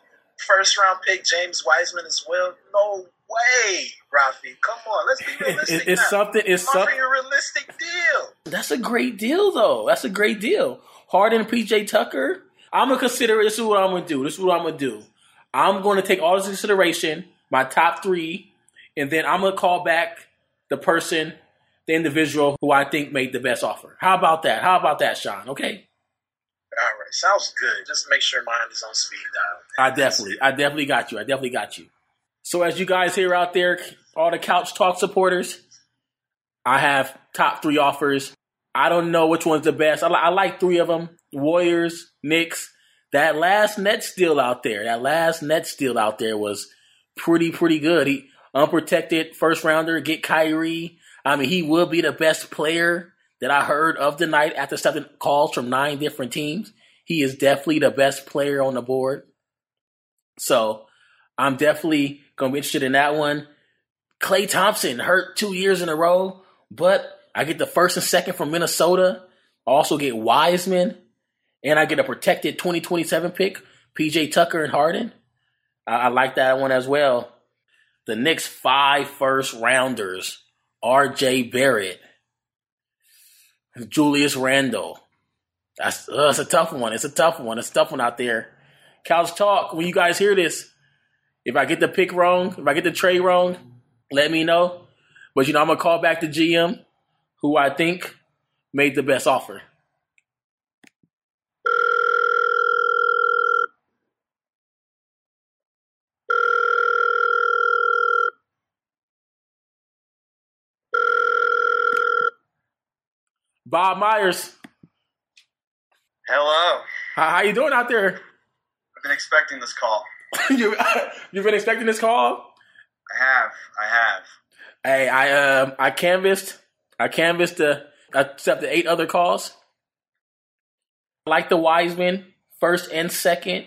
first round pick, James Wiseman as well. No way, Rafi. Come on, let's be realistic. it- it's now. something. It's I'm something. a realistic deal. That's a great deal, though. That's a great deal. Harden, PJ Tucker. I'm gonna consider. This is what I'm gonna do. This is what I'm gonna do. I'm going to take all this consideration, my top three, and then I'm gonna call back the person, the individual who I think made the best offer. How about that? How about that, Sean? Okay. All right, sounds good. Just make sure mine is on speed dial. I definitely, I definitely got you. I definitely got you. So as you guys hear out there, all the Couch Talk supporters, I have top three offers. I don't know which one's the best. I, li- I like three of them: Warriors, Knicks. That last net steal out there, that last net steal out there was pretty, pretty good. He unprotected first rounder, get Kyrie. I mean, he will be the best player that I heard of the night after seven calls from nine different teams. He is definitely the best player on the board. So I'm definitely gonna be interested in that one. Klay Thompson hurt two years in a row, but I get the first and second from Minnesota. I also get Wiseman, and I get a protected 2027 pick, PJ Tucker and Harden. I, I like that one as well. The Knicks five first rounders: R.J. Barrett, Julius Randle. That's uh, it's a tough one. It's a tough one. It's a tough one out there. Couch Talk. When you guys hear this, if I get the pick wrong, if I get the trade wrong, let me know. But you know, I'm gonna call back the GM, who I think made the best offer. Bob Myers. Hello. How, how you doing out there? I've been expecting this call. you, you've been expecting this call? I have. I have. Hey, I um I canvassed I canvassed the accept the eight other calls. Like the Wiseman, first and second,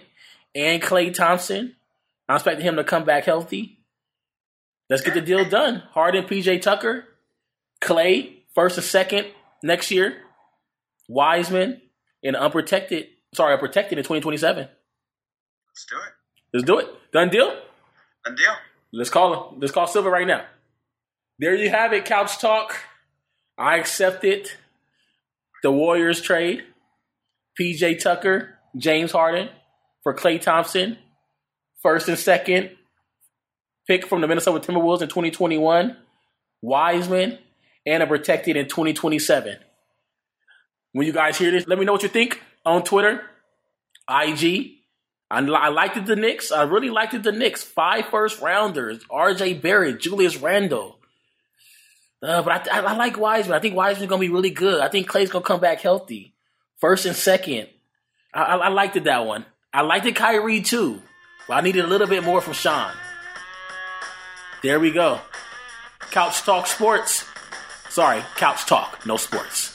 and Klay Thompson. I'm expecting him to come back healthy. Let's get the deal done. Harden, PJ Tucker, Klay, first and second next year. Wiseman and unprotected. Sorry, protected in 2027. Let's do it. Let's do it. Done deal. Done deal. Let's call him. Let's call Silver right now. There you have it, Couch Talk. I accept it. the Warriors trade. PJ Tucker, James Harden for Klay Thompson, first and second pick from the Minnesota Timberwolves in 2021, Wiseman, and a protected in 2027. When you guys hear this, let me know what you think on Twitter, IG. I, I liked it the Knicks. I really liked it the Knicks. Five first rounders: R.J. Barrett, Julius Randle. Uh, but I, I, I, like Wiseman. I think Wiseman's gonna be really good. I think Klay's gonna come back healthy. First and second. I, I, I liked it that one. I liked it Kyrie too. But I needed a little bit more from Sean. There we go. Couch Talk Sports. Sorry, Couch Talk, no sports.